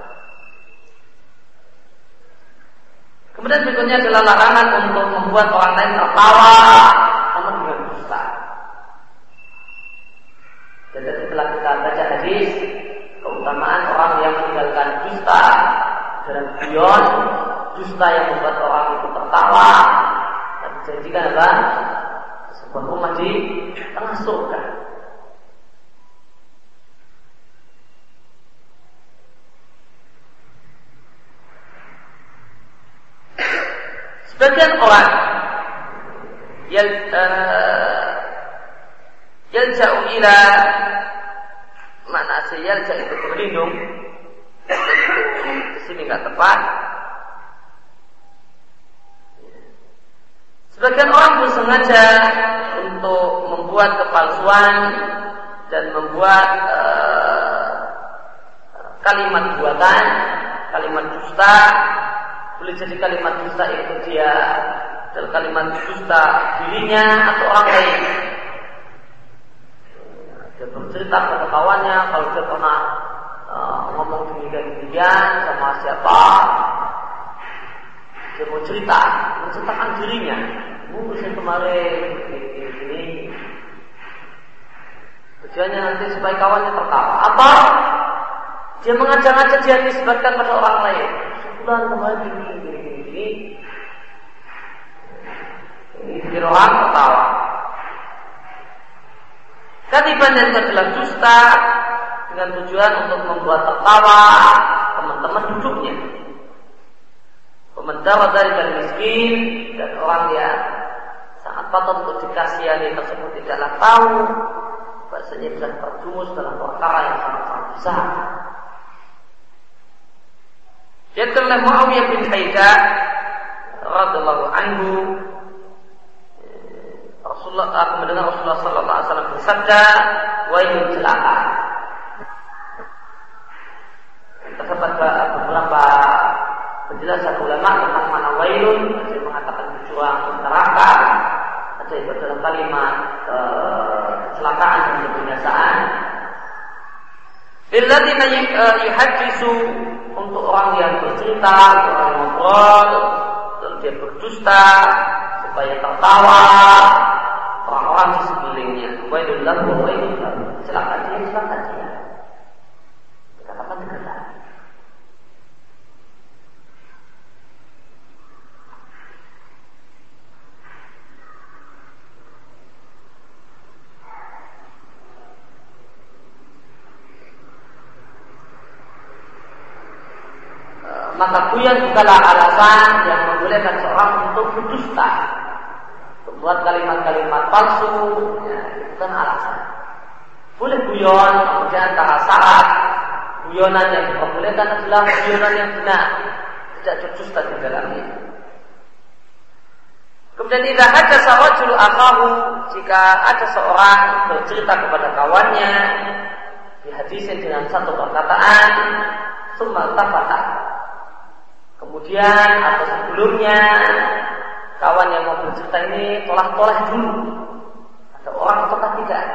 Kemudian berikutnya adalah larangan untuk membuat orang lain tertawa namun dengan dusta. Jadi setelah kita baca hadis keutamaan orang yang meninggalkan dusta dan guyon, dusta yang membuat tertawa dan dijadikan apa? Sebuah rumah di tengah surga. Sebagian orang yang uh, jauh ila mana asli yalja itu berlindung di sini nggak tepat Sebagian orang pun sengaja untuk membuat kepalsuan dan membuat uh, kalimat buatan, kalimat dusta boleh jadi kalimat dusta itu dia dalam kalimat dusta dirinya atau orang lain. Dia bercerita kepada kawannya kalau dia pernah uh, ngomong demikian demikian sama siapa, dia mau cerita, menceritakan dirinya. Saya kemarin ini, ini. Tujuannya nanti supaya kawannya tertawa. Apa? Dia mengajak-ajak dia disebutkan pada orang lain. Sebulan kemarin ini, ini, ini, ini. Ini tertawa. Katiban itu adalah dusta dengan tujuan untuk membuat tertawa teman-teman duduknya. Pemendawa dari dan miskin dan orang yang sangat patut untuk dikasihani tersebut tidaklah tahu bahasanya bisa terjumus dalam perkara yang sangat-sangat besar. Jadi Muawiyah bin Haidah radhiyallahu anhu Rasulullah aku mendengar Rasulullah sallallahu alaihi wasallam bersabda, "Wailun celaka." Terdapat beberapa penjelasan ulama tentang mana wailun, ada yang mengatakan berjuang neraka, ada yang dalam kalimat kecelakaan dan kebinasaan. Lilladzina yuhaddisu untuk orang yang bercerita, orang yang ngobrol, dan dia berdusta supaya tertawa orang-orang di sekelilingnya. Wailul lahu wa wailul lahu. Celaka dia, celaka dia. Maka buyan bukanlah alasan yang membolehkan seorang untuk berdusta membuat kalimat-kalimat palsu ya, itu alasan. Boleh guyon kemudian antara syarat guyonan yang diperbolehkan adalah guyonan yang benar tidak berdusta di dalamnya Kemudian tidak ada sawajul akahu jika ada seorang bercerita kepada kawannya dihadisin dengan satu perkataan summa tafata Kemudian atau sebelumnya kawan yang mau bercerita ini tolak-tolak dulu. Ada orang ataukah tidak?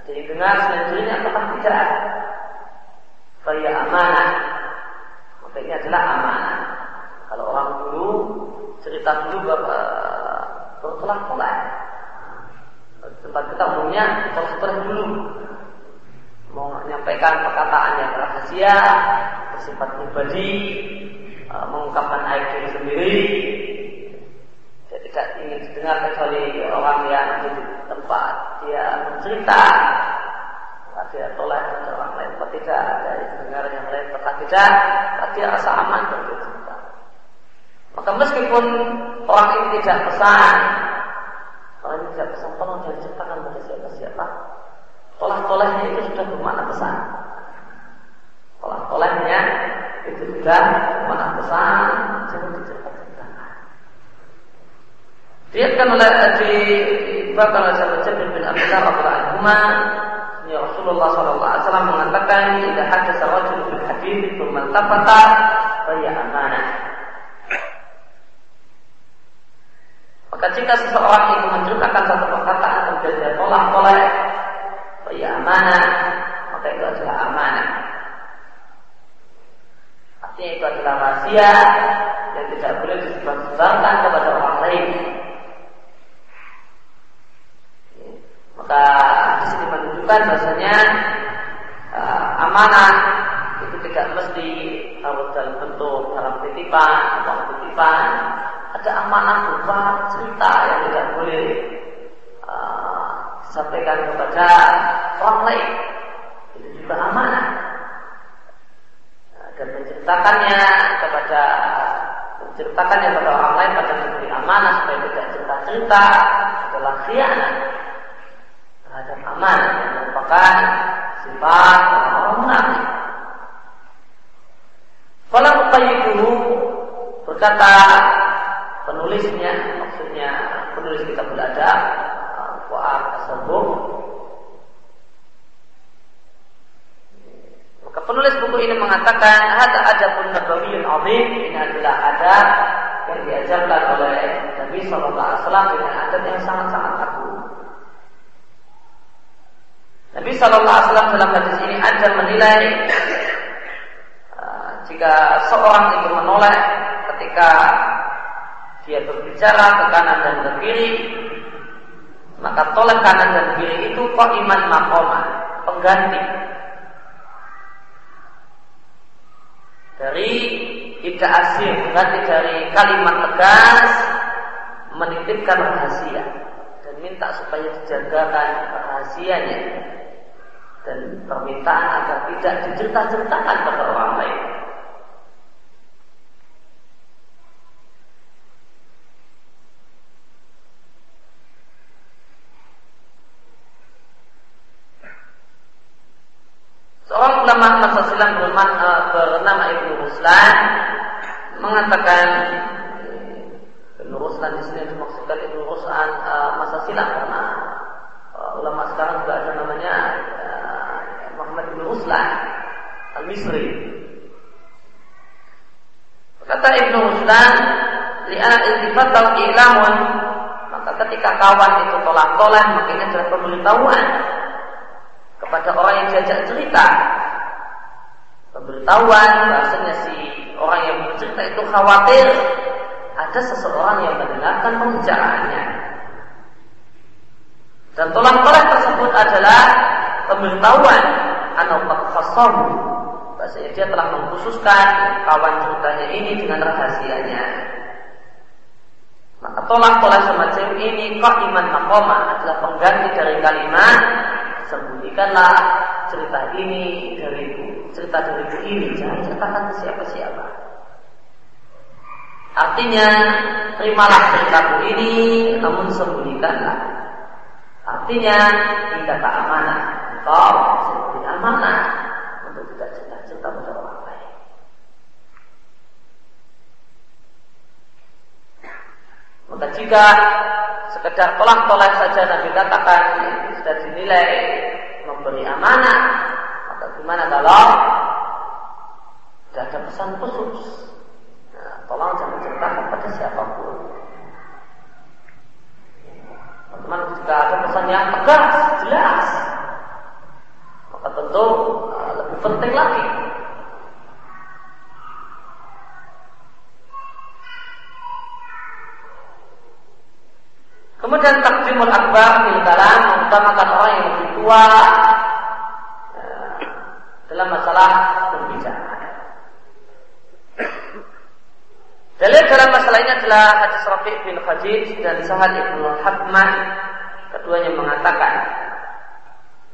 Ada yang dengar selain ataukah tidak? Faya amanah. Maka ini adalah amanah. Kalau orang dulu cerita dulu baru tolak-tolak. Tempat kita umumnya tolak-tolak dulu mau menyampaikan perkataan yang rahasia, bersifat pribadi, e, mengungkapkan aib diri sendiri, dia tidak ingin didengar kecuali orang yang di tempat dia bercerita, maka dia tolak orang lain, atau tidak? Ada dengar yang lain, tetap tidak, dia rasa aman bercerita. Maka meskipun orang ini tidak pesan, orang ini tidak pesan, tolong jangan ceritakan pada siapa-siapa, Tolak-tolaknya itu sudah bermakna besar. Tolak-tolaknya itu sudah bermakna besar. Jangan diceritakan. Diatkan oleh di bahkan oleh sahabat bin Abdullah radhiyallahu anhu Ya Rasulullah SAW mengatakan Tidak ada sawajul bil hadith Itu mantapata Faya amanah Maka jika seseorang itu menceritakan satu perkataan Kemudian dia tolak-tolak ya amanah, maka itu adalah amanah. Artinya itu adalah rahasia yang tidak boleh disebarkan kepada orang lain. Maka di sini menunjukkan bahasanya uh, amanah itu tidak mesti harus dalam bentuk dalam titipan atau titipan. Ada amanah berupa cerita yang tidak boleh sampaikan kepada orang lain itu juga amanah nah, menceritakannya kepada menceritakannya kepada orang lain pada memberi amanah supaya tidak cerita-cerita adalah khianat terhadap amanah yang merupakan sifat orang munafik. Kalau dulu berkata penulisnya, maksudnya penulis kitab beladab, penulis buku ini mengatakan ada ada pun nabawiyun azim ini adalah ada yang diajarkan oleh Nabi Shallallahu Alaihi Wasallam dengan adat yang sangat-sangat agung. Nabi Shallallahu Alaihi Wasallam dalam hadis ini ada menilai uh, jika seorang itu menoleh ketika dia berbicara ke kanan dan ke kiri, maka tolak kanan dan kiri itu kok iman makoma, pengganti dari tidak asing, pengganti dari kalimat tegas menitipkan rahasia dan minta supaya dijagakan rahasianya dan permintaan agar tidak dicerita-ceritakan pada orang lain. Seorang ulama masa silam eh, bernama Ibnu Ruslan mengatakan Ibnu Ruslan di sini dimaksudkan Ibnu Ruslan masa silam karena uh, ulama sekarang juga ada namanya uh, Muhammad Ibnu Ruslan Al-Misri. Kata Ibnu Ruslan, li'ana iltifatau ilamun maka ketika kawan itu tolak-tolak maka ini adalah pemberitahuan kepada orang yang diajak cerita. Pemberitahuan bahasanya si orang yang bercerita itu khawatir ada seseorang yang mendengarkan pembicaraannya. Dan tolak-tolak tersebut adalah pemberitahuan atau khasam. Bahasanya dia telah mengkhususkan kawan ceritanya ini dengan rahasianya. Maka tolak-tolak semacam ini kok iman makoma adalah pengganti dari kalimat sembunyikanlah cerita ini dariku, cerita dariku ini, jangan ceritakan ke siapa-siapa. Artinya, terimalah ceritaku ini, namun sembunyikanlah. Artinya, tidak tak amanah. Engkau seperti amanah untuk tidak cerita-cerita pada orang lain. Maka jika sekedar tolak-tolak saja Nabi katakan sudah dinilai memberi amanah, maka gimana kalau tidak ada pesan khusus? Nah, tolong jangan ceritakan pada siapa pun. Teman-teman jika ada pesan yang tegas, jelas, maka tentu uh, lebih penting lagi Kemudian takdimul akbar fil kalam mengutamakan orang yang lebih tua ya, dalam masalah berbicara. Dalil dalam masalah ini adalah hadis Rafi' bin Khadij dan Sahal ibn Hakman. Keduanya mengatakan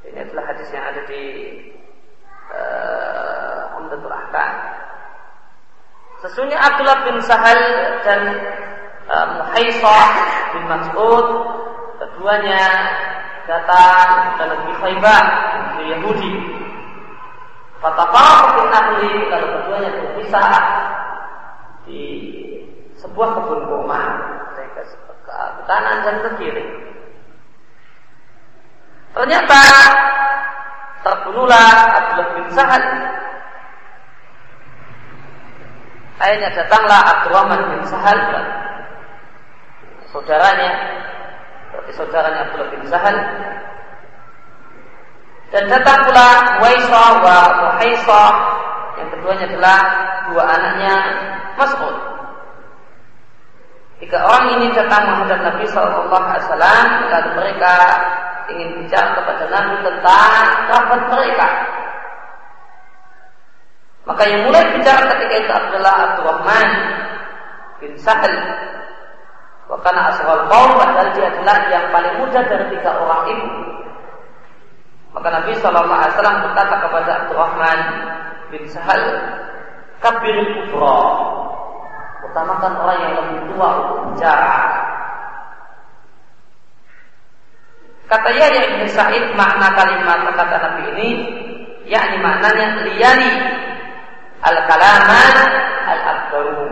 ini adalah hadis yang ada di uh, Umdatul Ahkam. Sesungguhnya Abdullah bin Sahal dan uh, Muhaisah bin Mas'ud keduanya datang ke negeri Khaybah negeri Yahudi. Fataqafu bin Nahli kalau keduanya berpisah di sebuah kebun kurma. Ke, ke kanan dan ke kiri. Ternyata terbunuhlah Abdullah bin Sahal Akhirnya datanglah Abdurrahman bin Sahal saudaranya seperti saudaranya Abdullah bin Zahal. Dan datang pula Waisa wa Muhaisa yang keduanya adalah dua anaknya Mas'ud. Tiga orang ini datang menghadap Nabi Shallallahu Alaihi Wasallam lalu mereka ingin bicara kepada Nabi tentang kerabat mereka. Maka yang mulai bicara ketika itu adalah Abdurrahman bin Sahal Wakana aswal kaum padahal dia adalah yang paling muda dari tiga orang itu. Maka Nabi Shallallahu Alaihi Wasallam berkata kepada Abdurrahman bin Sahal, kabir kubro, utamakan orang yang lebih tua untuk bicara. Kata Yahya bin Sa'id makna kalimat kata Nabi ini yakni maknanya liyali al kalaman al akbaru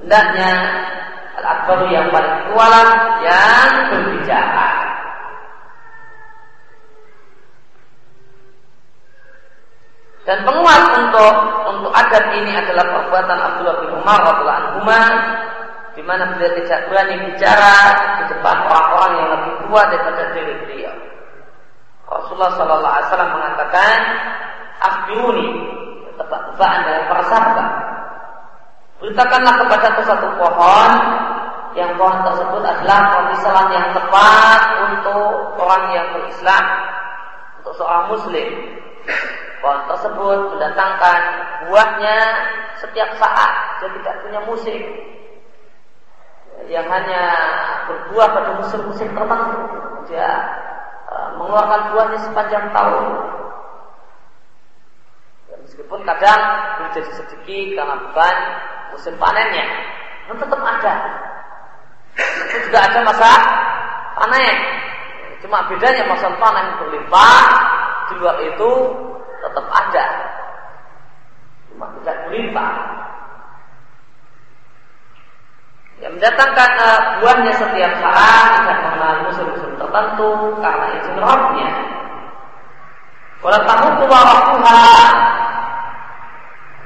hendaknya Al-Akbar yang paling tua yang berbicara. Dan penguat untuk untuk adat ini adalah perbuatan Abdullah bin Umar anhu di mana beliau tidak berani bicara di depan orang-orang yang lebih tua daripada diri beliau. Rasulullah Sallallahu Alaihi Wasallam mengatakan, "Akhbiruni, tebak-tebakan dari para sahabat. Beritakanlah kepadaku satu pohon yang pohon tersebut adalah pemisalan yang tepat untuk orang yang berislam, untuk seorang muslim. Pohon tersebut mendatangkan buahnya setiap saat, dia tidak punya musim yang hanya berbuah pada musim-musim tertentu. Dia uh, mengeluarkan buahnya sepanjang tahun. Meskipun kadang menjadi sedikit karena bukan musim panennya, namun tetap ada. Itu juga ada masa panen. Cuma bedanya masa panen berlimpah, di luar itu tetap ada. Cuma tidak berlimpah. Yang mendatangkan uh, buahnya setiap saat tidak mengenal musim-musim tertentu karena izin rohnya. Walau tahu tua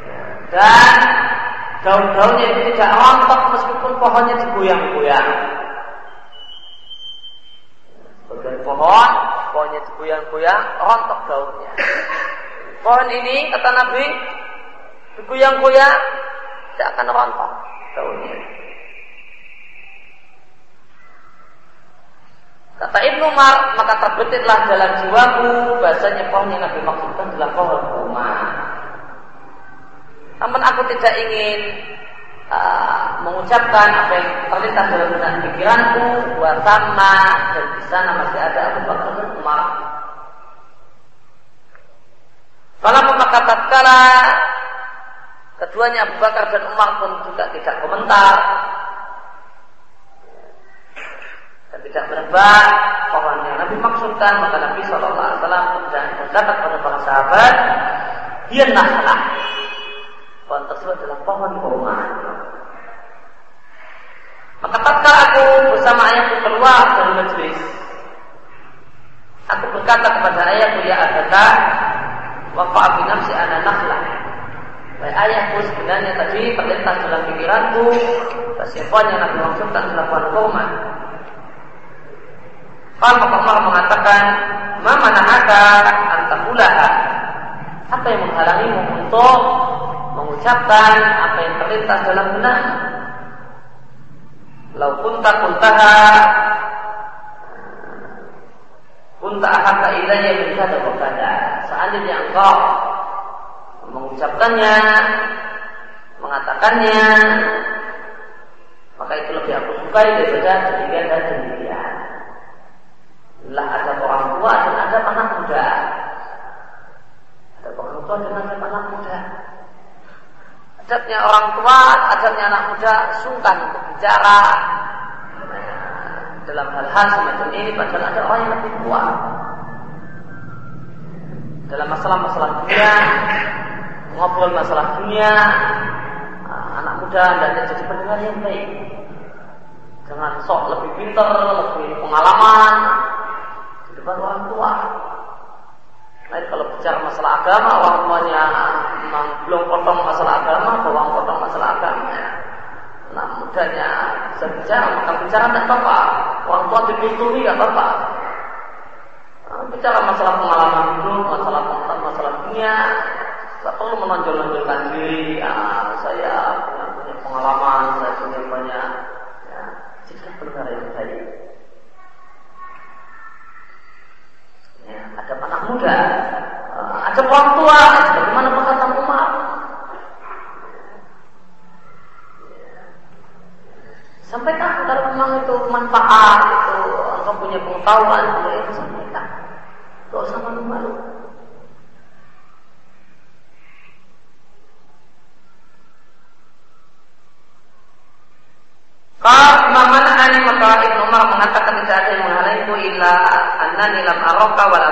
ya, dan daun-daunnya itu tidak rontok meskipun pohonnya digoyang-goyang. Bagian pohon, pohonnya digoyang-goyang, rontok daunnya. Pohon ini kata Nabi digoyang-goyang tidak akan rontok daunnya. Kata Ibnu Umar, maka terbetiklah dalam jiwaku bahasanya pohon yang Nabi maksudkan adalah pohon rumah. Namun aku tidak ingin uh, mengucapkan apa yang terlintas dalam benak pikiranku buat sama dan di sana masih ada Abu Bakar dan Umar. Kalau maka tatkala keduanya Abu Bakar dan Umar pun juga tidak komentar dan tidak menebak pohon yang Nabi maksudkan maka Nabi Shallallahu Alaihi Wasallam kemudian berkata kepada para sahabat dia naslah Pohon tersebut adalah pohon kurma. Maka tatkala aku bersama ayahku keluar dari majelis, aku berkata kepada ayahku ya Abata, wafa bi nafsi ana nakhlah. Baik ayahku sebenarnya tadi terlintas dalam pikiranku pohon yang Nabi maksudkan adalah pohon kurma. Kalau Umar mengatakan, Mama nahaka antakulaha. Apa yang menghalangimu untuk mengucapkan apa yang terlintas dalam benak. Lau kunta kuntaha kunta ahaka ilayya min kada wa kada. Seandainya engkau mengucapkannya, mengatakannya, maka itu lebih aku sukai daripada demikian dan demikian. Lah ada orang tua dan ada anak muda. Dan ada anak muda? Adabnya orang tua, adabnya anak muda sungkan untuk bicara. Dalam hal-hal semacam ini padahal ada orang yang lebih tua. Dalam masalah-masalah dunia ngobrol masalah dunia anak muda hendaknya jadi pendengar yang baik. Jangan sok lebih pintar lebih pengalaman di depan orang tua Lain kalau bicara masalah agama, orang tuanya memang belum potong masalah agama, bawang potong masalah agama. Nah, mudanya bisa bicara, maka bicara tidak apa-apa. Orang tua dikulturi tidak apa-apa. Nah, bicara masalah pengalaman hidup, masalah masalah dunia, tidak perlu menonjol-nonjolkan diri. Ya, saya punya, punya pengalaman, saya punya banyak. Ya, jika perkara yang baik. Ya, ada anak muda, eh, ada orang tua, bagaimana perkata Umar. Sampaikan kalau memang itu manfaat, itu engkau punya pengetahuan, itu sampaikan. Tidak usah malu-malu. Kalau mana ani maka Ibnu Umar mengatakan ada yang menghalangiku illa annani lam araka wa la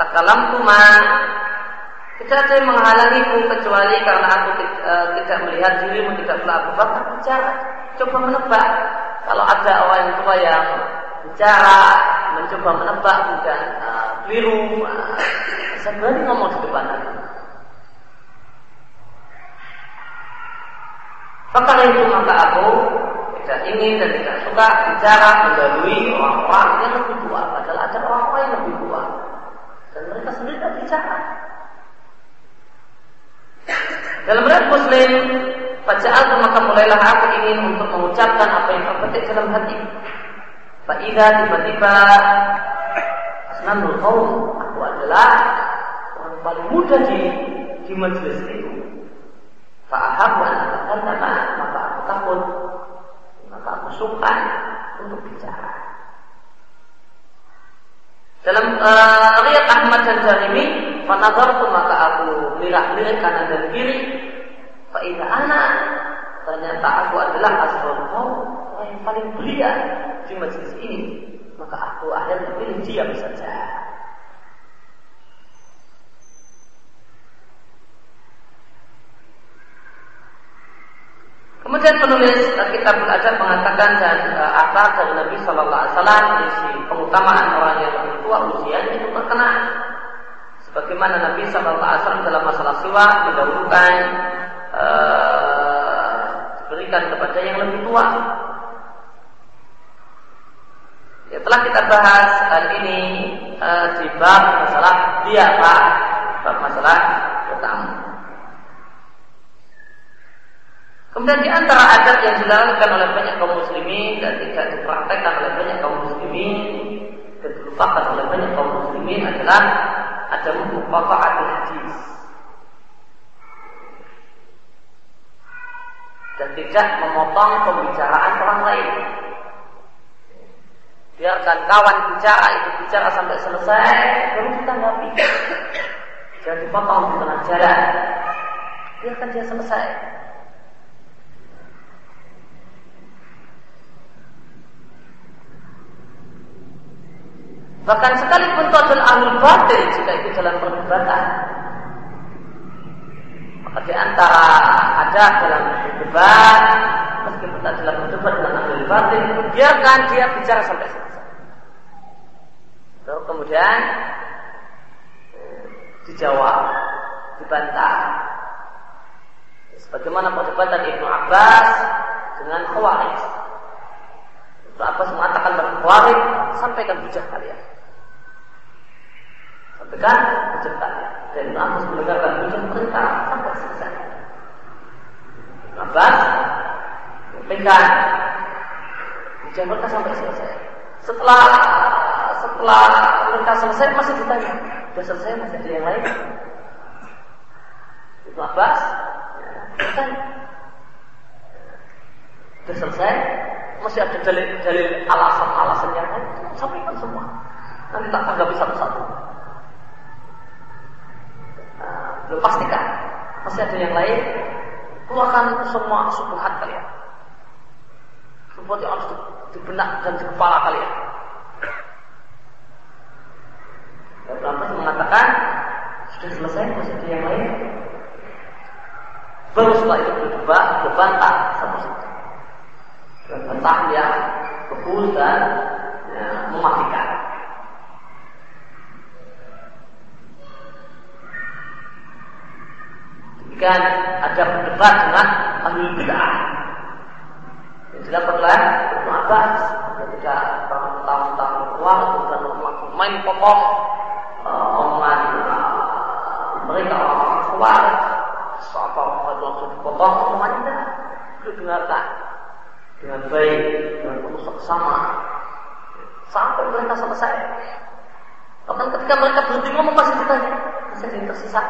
takalam kuma tidak ada yang menghalangiku kecuali karena aku e, tidak melihat dirimu tidak pula Abu Bakar bicara. Coba menebak. Kalau ada orang tua yang bicara mencoba menebak dan uh, keliru uh, saya berani ngomong di depan aku Maka itu maka aku tidak ingin dan tidak suka bicara mendahului orang-orang yang lebih tua. Padahal ada orang-orang yang lebih tua. Dan mereka sendiri tidak bicara. Dalam berat Muslim, Faja'al maka mulailah aku ingin untuk mengucapkan apa yang terpetik dalam hati. Fa'idha tiba-tiba Asnanul kaum Aku adalah orang paling muda di, di majelis itu. Fa'ahab wa maka aku takut maka aku suka untuk bicara. Dalam uh, riat Ahmad dan Jarimi, fanazartu maka aku lirak-lirik kanan dan kiri. Faidah anak, ternyata aku adalah asrul kaum yang paling belia di majelis ini. Maka aku akhirnya pilih diam saja. Kemudian penulis kitab belajar mengatakan dan uh, apa dari Nabi Shallallahu Alaihi Wasallam pengutamaan orang yang lebih tua usianya itu terkena. Sebagaimana Nabi Shallallahu Alaihi Wasallam dalam masalah siwa mendahulukan uh, diberikan kepada yang lebih tua. Ya, telah kita bahas hari ini uh, di bab masalah dia pak, bab masalah Kemudian di antara adat yang dilakukan oleh banyak kaum muslimin dan tidak dipraktekkan oleh banyak kaum muslimin dan dilupakan oleh banyak kaum muslimin adalah ada mufaqahat hadis. Dan tidak memotong pembicaraan orang lain. Biarkan kawan bicara itu bicara sampai selesai, baru kita ngapi. Jangan dipotong di tengah jalan. Biarkan dia selesai. Bahkan sekalipun itu adalah ahli batil jika itu dalam perdebatan. Maka di antara ada dalam debat, meskipun tak dalam berdebat dengan ahli batil, biarkan dia bicara sampai selesai. Lalu kemudian dijawab, dibantah. Sebagaimana perdebatan Ibnu Abbas dengan Khawarij. Abbas mengatakan Khawarij, sampaikan hujah kalian. Sampaikan hujah kalian. Dan Ibnu Abbas mendengarkan hujah mereka sampai selesai. Ibnu Abbas sampaikan hujah mereka sampai selesai. Setelah setelah mereka selesai masih ditanya, sudah selesai masih ada yang lain? Ibnu Abbas Kan? Sudah selesai, masih ada dalil-dalil alasan-alasan yang lain, sampaikan semua. Nanti tak tanggapi satu-satu. Nah, belum pastikan, masih ada yang lain, keluarkan semua subhat kalian. Subhat yang harus di benak dan di kepala kalian. Dan mengatakan, sudah selesai, masih ada yang lain, Baru setelah itu berdebat, berbantah. Berbantah yang kebus dan ya, mematikan. Demikian ada berdebat dengan ahli bid'ah. Yang dilakukan oleh Ibnu ketika tahun-tahun uang dan main pokok omongan uh, mereka orang-orang apa waktu dipotong omongannya tidak perlu dengarkan dengan baik dengan penuh sama sampai mereka selesai. Bahkan ketika mereka berhenti ngomong masih ditanya masih ada yang tersisa.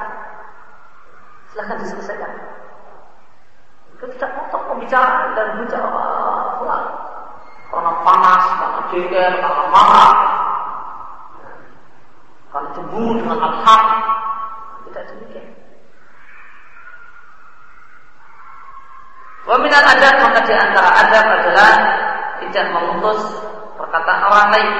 Silahkan diselesaikan. Itu tidak potong pembicaraan dan bicara pulang. Karena panas, karena jengkel, karena marah, karena cemburu dengan al-haq. Tidak demikian. Waminal adat maka di antara adat adalah tidak memutus perkataan orang lain.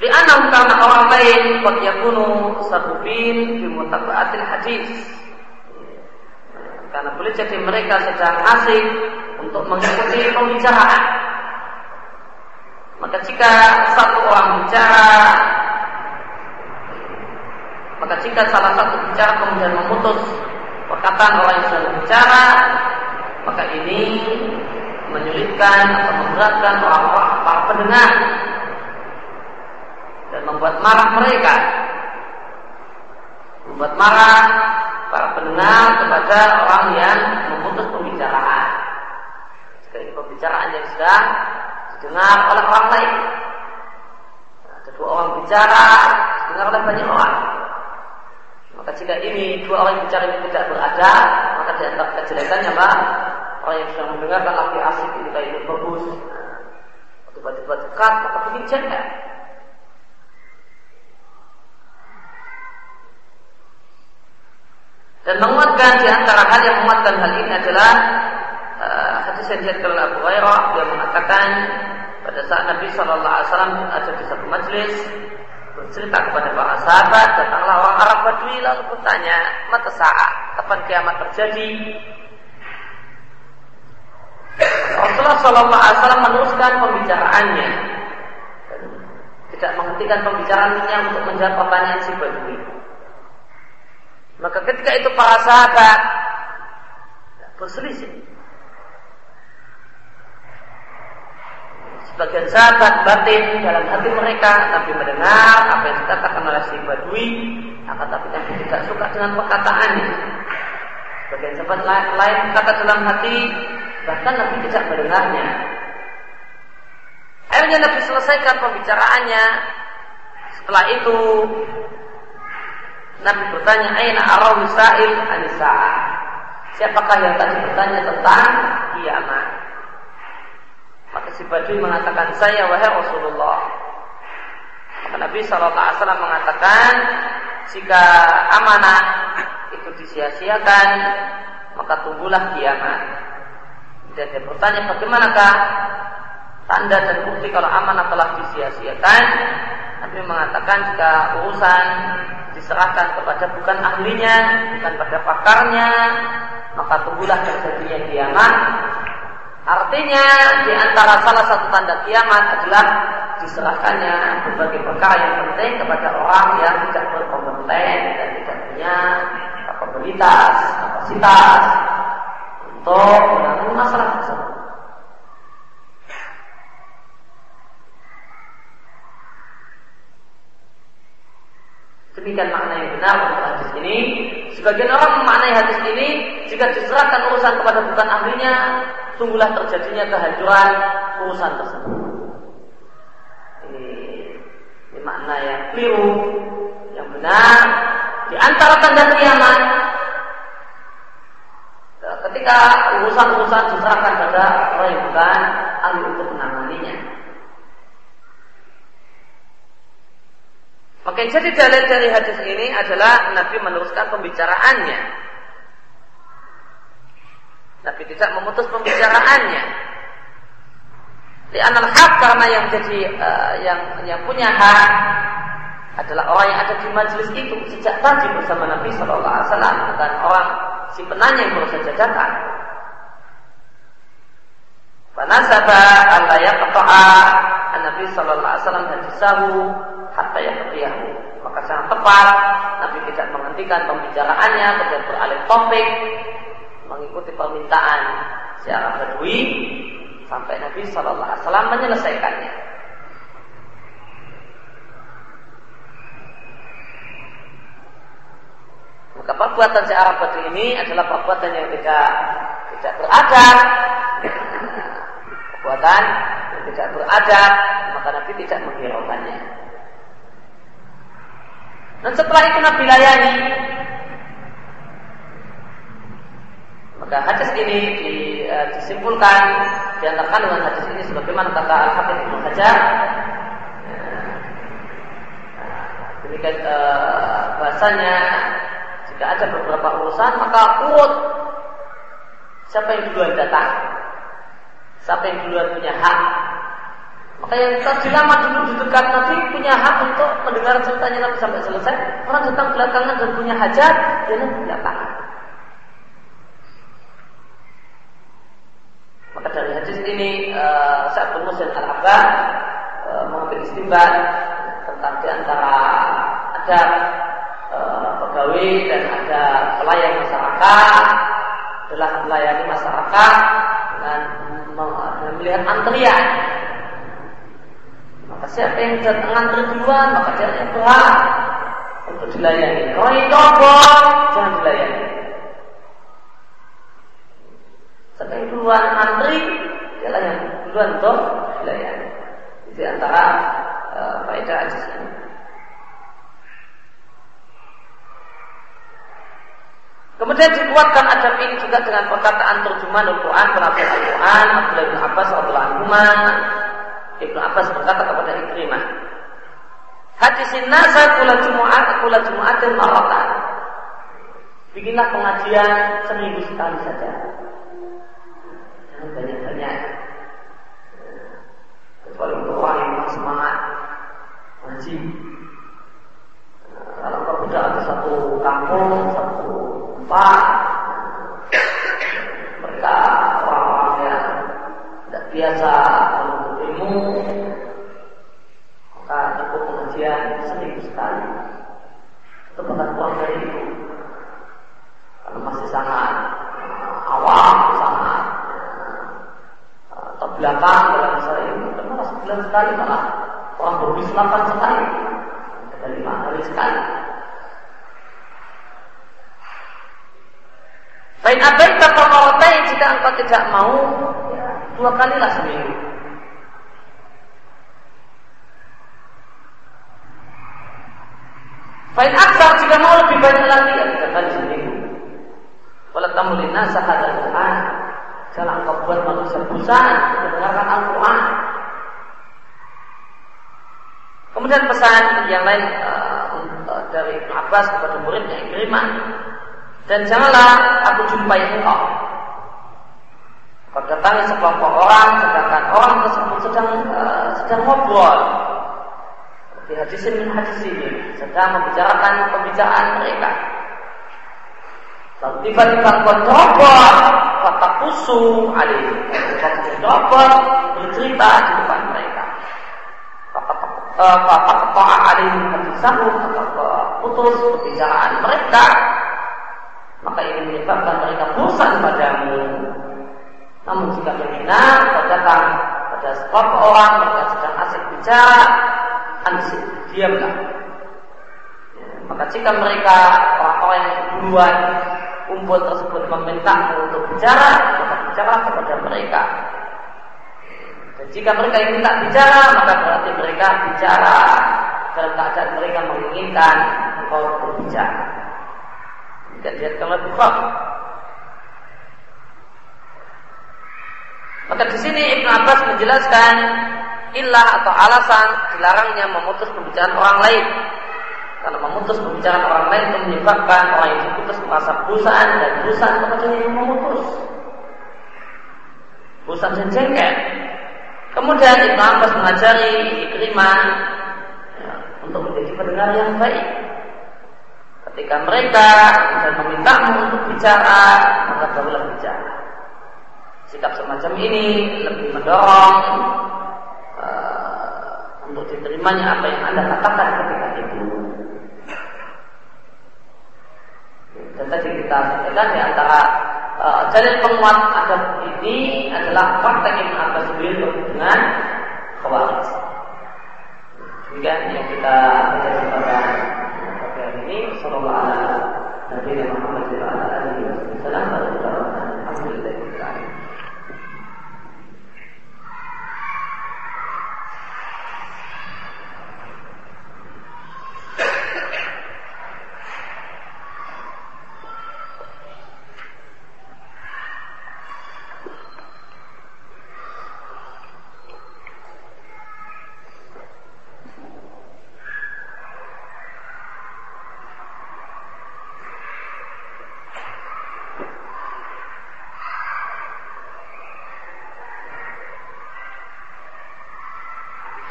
Di anam karena orang lain qad yakunu sabubin bi mutaba'atil hadis. Karena boleh jadi mereka sedang asik untuk mengikuti pembicaraan. Maka jika satu orang bicara, maka jika salah satu bicara kemudian memutus perkataan orang yang sudah bicara, maka ini menyulitkan atau memberatkan orang-orang para pendengar dan membuat marah mereka, membuat marah para pendengar kepada orang yang pembicaraan yang sedang didengar oleh orang lain. Ada dua orang bicara, didengar oleh banyak orang. Maka jika ini dua orang bicara ini tidak berada, maka di antara kejelekannya apa? Orang yang sedang mendengarkan lagi asik ini kayak bagus, tiba-tiba dekat, maka bikin jengkel. Dan menguatkan di antara hal yang menguatkan hal ini adalah hadis yang diriwayatkan oleh Abu Hurairah dia mengatakan pada saat Nabi Shallallahu Alaihi Wasallam ada di satu majelis bercerita kepada para sahabat datanglah orang Arab Badui lalu bertanya mata saat kapan kiamat terjadi Rasulullah Shallallahu Alaihi Wasallam meneruskan pembicaraannya tidak menghentikan pembicaraannya untuk menjawab pertanyaan si Badui. Maka ketika itu para sahabat berselisih. Sebagian sahabat batin dalam hati mereka, tapi mendengar apa yang dikatakan oleh si Badui, akan tapi kami tidak suka dengan perkataannya. Sebagian sahabat lain kata dalam hati, bahkan Nabi tidak mendengarnya. Akhirnya Nabi selesaikan pembicaraannya. Setelah itu Nabi bertanya, "Aina arawi sa'il anisa?" Siapakah yang tadi bertanya tentang kiamat? Maka si Badui mengatakan, "Saya wahai Rasulullah." Maka Nabi SAW mengatakan, "Jika amanah itu disia-siakan, maka tunggulah kiamat." Dan dia bertanya, "Bagaimanakah tanda dan bukti kalau amanah telah disia-siakan?" Nabi mengatakan jika urusan diserahkan kepada bukan ahlinya, bukan pada pakarnya, maka tunggulah terjadinya kiamat. Artinya di antara salah satu tanda kiamat adalah diserahkannya berbagai perkara yang penting kepada orang yang tidak berkompeten dan tidak punya kapabilitas, kapasitas untuk menangani masalah tersebut. Demikian makna yang benar untuk hadis ini. Sebagian orang memaknai hadis ini jika diserahkan urusan kepada bukan ahlinya, sungguhlah terjadinya kehancuran urusan tersebut. Ini, makna yang keliru, yang benar. Di antara tanda kiamat, ketika urusan-urusan diserahkan pada orang yang bukan ahli Maka yang jadi dalil dari hadis ini adalah Nabi meneruskan pembicaraannya. Nabi tidak memutus pembicaraannya. Di anak hak karena yang jadi uh, yang yang punya hak adalah orang yang ada di majelis itu sejak tadi bersama Nabi Shallallahu Alaihi Wasallam dan orang si penanya yang baru saja datang. Fanasaba Allah ya Nabi Shallallahu Alaihi Wasallam hadisahu hatta yang ketiyahu. Tepat Nabi tidak menghentikan pembicaraannya, kemudian beralih topik, mengikuti permintaan si Arab Badui sampai Nabi Shallallahu Alaihi Wasallam menyelesaikannya. Maka perbuatan si Arab Badui ini adalah perbuatan yang tidak tidak beradab, perbuatan yang tidak beradab, maka Nabi tidak menghiraukannya. Dan setelah itu Nabi layani. Maka hadis ini di, uh, disimpulkan diantarkan dengan hadis ini sebagaimana kata Al Hafidh Ibnu Hajar. Demikian uh, bahasanya jika ada beberapa urusan maka urut siapa yang duluan datang, siapa yang duluan punya hak maka yang lama dulu di dekat Nabi punya hak untuk mendengar ceritanya Nabi sampai selesai. Orang datang belakangan dan punya hajat, dia Nabi belakangan. Maka uh, saat Muslim Al-Abbas uh, mengambil istimbat tentang di antara ada uh, pegawai dan ada pelayan masyarakat adalah melayani masyarakat dengan melihat antrian. Maka siapa yang datang antri duluan maka dia yang berhak untuk dilayani. Kalau yang cobot jangan dilayani. Siapa yang duluan antri dialah yang duluan untuk dilayani. Di antara uh, faedah ajis ini. Kemudian dikuatkan adab ini juga dengan perkataan terjemahan Al-Quran, penafsir Al-Quran, Abdullah bin Abbas radhiyallahu anhu. Ibnu Abbas berkata kepada Ikrimah, Hadisin nasa kula Jumat, kula Jumatin maratan. Bikinlah pengajian seminggu sekali saja. Jangan banyak-banyak. Kecuali untuk orang yang semangat ngaji. Kalau kau tidak ada satu kampung, satu tempat, mereka orang-orang yang tidak biasa maka cukup pengajian seminggu sekali. Itu bahkan kurang dari itu. Karena masih sangat awam, sangat terbelakang dalam masalah ini. Karena sebulan sekali malah orang berbismatan sekali. Ada lima hari sekali. Baik apa yang jika engkau tidak mau dua kalilah seminggu. Baik aksar jika mau lebih banyak lagi ya tiga kali seminggu. Walau tamulin nasa hadal Quran. Jangan engkau buat manusia bosan mendengarkan Al-Quran. Kemudian pesan yang lain uh, dari Ibn Abbas kepada muridnya Ikrimah dan janganlah aku jumpai engkau. Kau datangi sekelompok orang, sedangkan orang tersebut sedang uh, sedang ngobrol. Di hadis ini sedang membicarakan pembicaraan mereka. Lalu tiba-tiba kau kata kusu, alih, kau bercerita di depan mereka. Kata kata alih hadisahum, atau putus pembicaraan mereka maka ini menyebabkan mereka bosan padamu. Namun jika berminat, kau datang pada sekelompok orang mereka sedang asik bicara, ansik, diamlah. Maka jika mereka orang-orang yang duluan kumpul tersebut meminta untuk bicara, maka bicara kepada mereka. Dan jika mereka yang minta bicara, maka berarti mereka bicara dalam keadaan mereka menginginkan engkau berbicara. Tidak dilihatkan oleh Bukhari. Maka di sini Ibnu Abbas menjelaskan ilah atau alasan dilarangnya memutus pembicaraan orang lain. Karena memutus pembicaraan orang lain itu menyebabkan orang yang diputus merasa bosan dan bosan kepada yang memutus. Bosan dan. Kemudian Ibnu Abbas mengajari Ikrimah ya, untuk menjadi pendengar yang baik. Ketika mereka dan memintamu untuk bicara, maka barulah bicara. Sikap semacam ini lebih mendorong uh, untuk diterimanya apa yang anda katakan ketika itu. Dan tadi kita sampaikan di antara uh, jalur penguat adab ini adalah fakta yang atas sendiri dengan khawarij. Demikian yang kita baca pada hari ini. Sallallahu alaihi wasallam.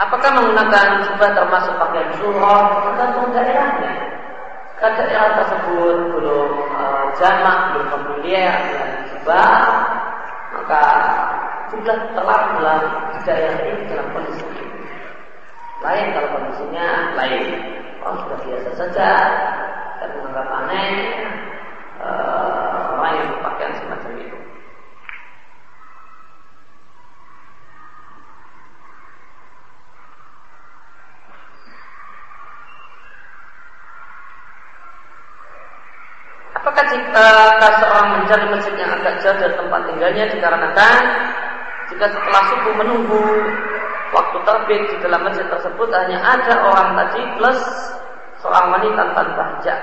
Apakah menggunakan jubah termasuk pakaian syurah tergantung daerahnya. Kan daerah tersebut belum uh, jamak, belum familiar dengan jubah, maka sudah telah di daerah ini dalam kondisi lain kalau kondisinya lain. Orang sudah biasa saja dan menganggap aneh uh, orang yang berpakaian semacam itu. Apakah jika mencari masjid yang agak jauh dari tempat tinggalnya dikarenakan jika setelah subuh menunggu waktu terbit di dalam masjid tersebut hanya ada orang tadi plus seorang wanita tanpa hijab.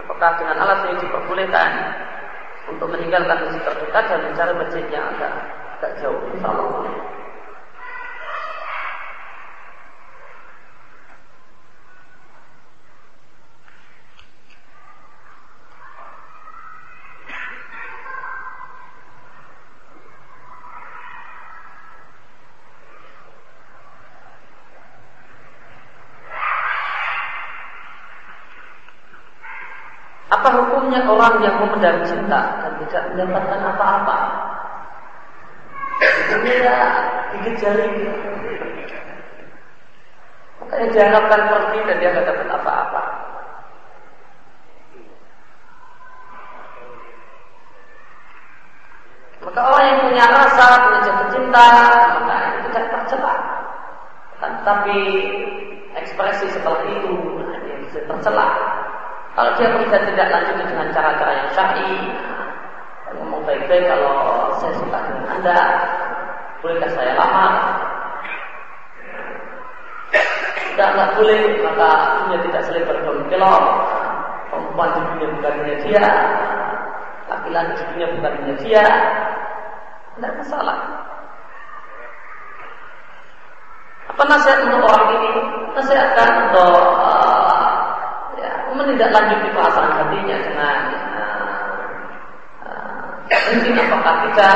Apakah dengan alasan ini diperbolehkan untuk meninggalkan masjid terdekat dan mencari masjid yang agak agak jauh? Insyaallah. Apa hukumnya orang yang memendam cinta dan tidak mendapatkan apa-apa? Ini ya gigit jari. Makanya diharapkan pergi dan dia tidak dapat apa-apa. Maka orang yang punya rasa, punya jatuh cinta, maka itu tidak tercela. Tapi ekspresi seperti itu nah, bisa tercela. Dia bisa tidak lanjut dengan cara-cara yang syar'i, ngomong baik-baik kalau saya suka dengan anda, bolehkah saya lama? Tidak, tidak boleh, maka dunia tidak daun kelok. Perempuan di dunia bukan hanya dia, laki-laki di dunia bukan hanya dia, tidak masalah. Apa nasihat untuk orang ini? Nasihatkan untuk uh, menindaklanjuti perasaan hatinya dengan mungkin apakah kita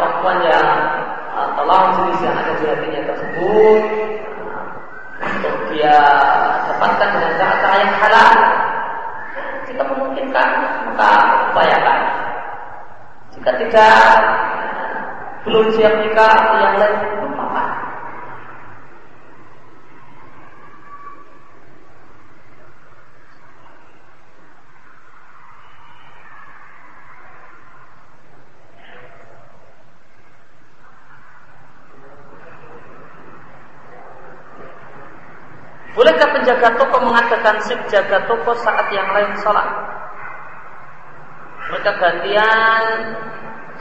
perempuan yang uh, tolong jenis yang ada di hatinya tersebut untuk dia dapatkan dengan cara-cara yang halal jika memungkinkan maka upayakan. Jika tidak belum siap nikah yang lain Bolehkah penjaga sip jaga toko saat yang lain sholat? Mereka gantian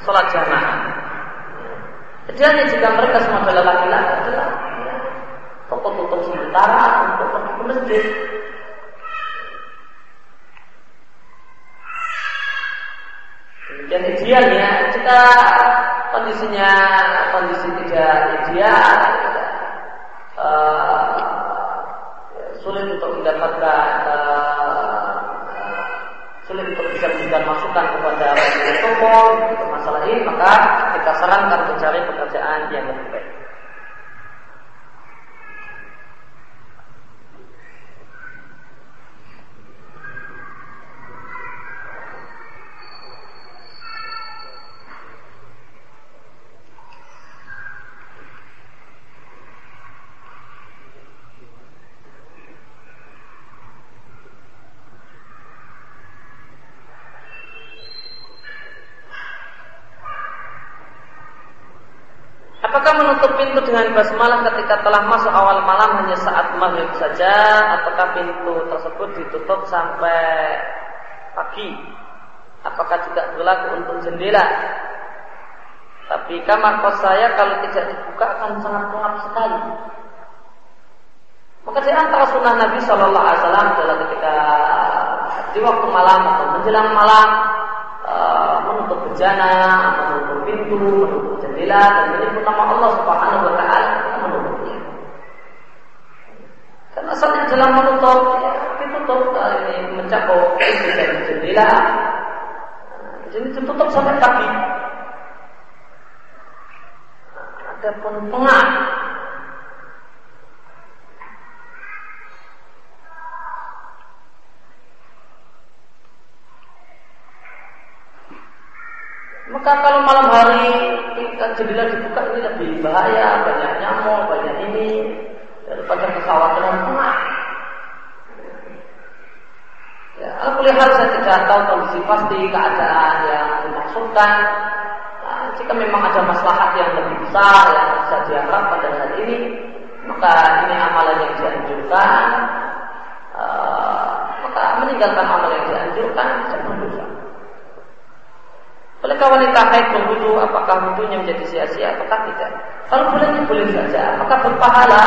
sholat jamaah. Jadi jika mereka semua adalah laki-laki adalah ya, toko tutup sementara untuk pergi ke masjid. Demikian idealnya jika kondisinya kondisi tidak ideal, uh, sulit untuk mendapatkan uh, sulit untuk bisa memberikan masukan kepada toko untuk masalah ini maka kita sarankan mencari pekerjaan yang lebih baik. Apakah menutup pintu dengan basmalah ketika telah masuk awal malam hanya saat maghrib saja ataukah pintu tersebut ditutup sampai pagi? Apakah juga berlaku untuk jendela? Tapi kamar kos saya kalau tidak dibuka akan sangat gelap sekali. Maka di antara sunnah Nabi Shallallahu Alaihi Wasallam adalah ketika di waktu malam atau menjelang malam uh, menutup bejana, menutup pintu, menutup jendela dan menyebut nama Allah Subhanahu wa taala menutupnya. Karena asalnya dalam menutup ya, ditutup ini mencakup dan jendela. Jadi ditutup sampai kaki. Ada pun pengah Maka kalau malam hari ketika jendela dibuka ini lebih bahaya, banyak nyamuk, banyak ini daripada kekhawatiran emak. Ya, alhamdulillah saya tidak tahu kondisi pasti keadaan yang dimaksudkan. Nah, jika memang ada maslahat yang lebih besar yang bisa diharapkan pada saat ini, maka ini amalan yang dianjurkan. Uh, maka meninggalkan amalan yang dianjurkan tidak berdosa. Bolehkah wanita haid berwudu? Apakah wudunya menjadi sia-sia? Apakah tidak? Kalau boleh, boleh saja. Apakah berpahala?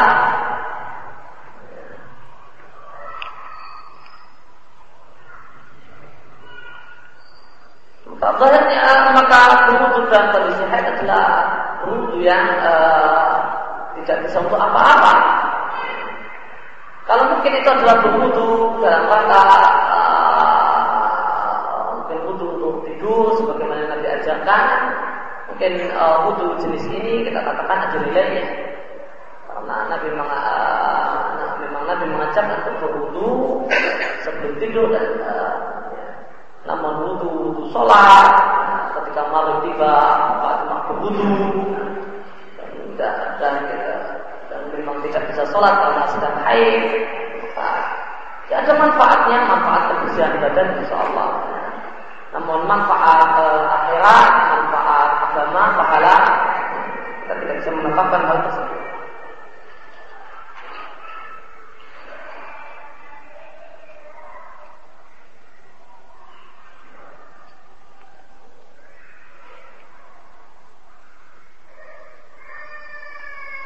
Zahirnya maka berwudu dalam kondisi haid adalah berwudu yang uh, tidak bisa untuk apa-apa. Kalau mungkin itu adalah berwudu dalam rangka diajarkan mungkin uh, wudhu jenis ini kita katakan ada nilainya karena Nabi uh, memang Nabi mengajarkan untuk berwudhu sebelum tidur dan uh, namun wudhu wudhu sholat ketika malam tiba cuma berwudhu dan, dan, dan, dan memang tidak bisa sholat karena sedang haid. Ya ada manfaatnya manfaat kebersihan badan insya Allah. Namun manfaat akhirat, manfaat agama, pahala kita tidak bisa menetapkan hal tersebut.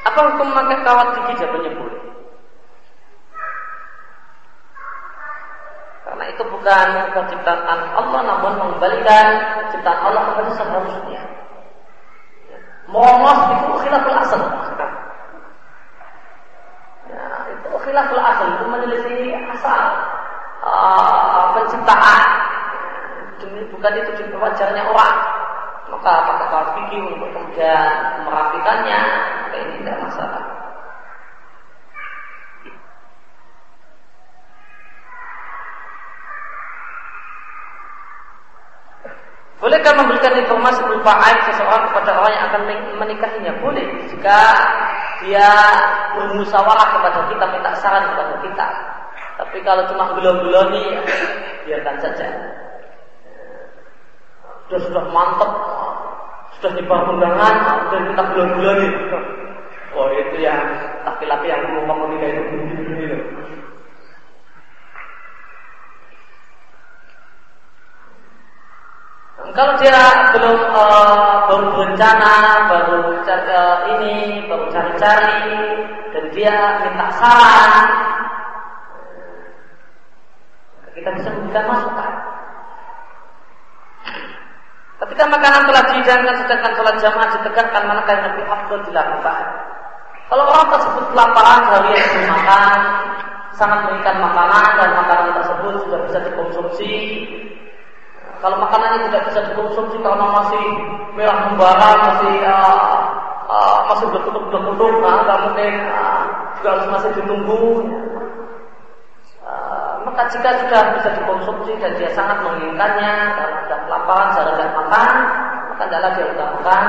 Apa hukum memakai kawat gigi jawabannya boleh. Karena itu bukan penciptaan Allah namun mengembalikan ciptaan Allah kepada seharusnya. Mongos itu khilaful asal. Ya, itu khilaful asal itu menyelisih asal uh, penciptaan. Demi bukan itu juga wajarnya orang. Maka apakah fikih untuk kemudian merapikannya, ini tidak masalah. Bolehkah memberikan informasi berupa aib seseorang kepada orang yang akan menikahinya? Boleh. Jika dia bermusyawarah kepada kita, minta saran kepada kita. Tapi kalau cuma belum-beloni, biarkan saja. Sudah sudah mantap, sudah nyebar undangan, dan kita belum-beloni. Oh itu yang laki-laki yang mau menikah itu Kalau dia belum uh, baru berencana, baru uh, ini, baru cari-cari, dan dia minta saran, kita bisa memberikan masukan. Ketika makanan telah dihidangkan sedangkan sholat jamaah ditegakkan manakah yang lebih afdol dilakukan. Kalau orang tersebut kelaparan yang belum makan, sangat menginginkan makanan dan makanan tersebut sudah bisa dikonsumsi, kalau makanannya tidak bisa dikonsumsi karena masih merah membara, masih uh, uh, masih berkutuk-kutuk, nah, nggak mungkin uh, juga harus masih ditunggu. Uh, maka jika sudah bisa dikonsumsi dan dia sangat menginginkannya karena sudah kelaparan, jarang makan, maka adalah dia utamakan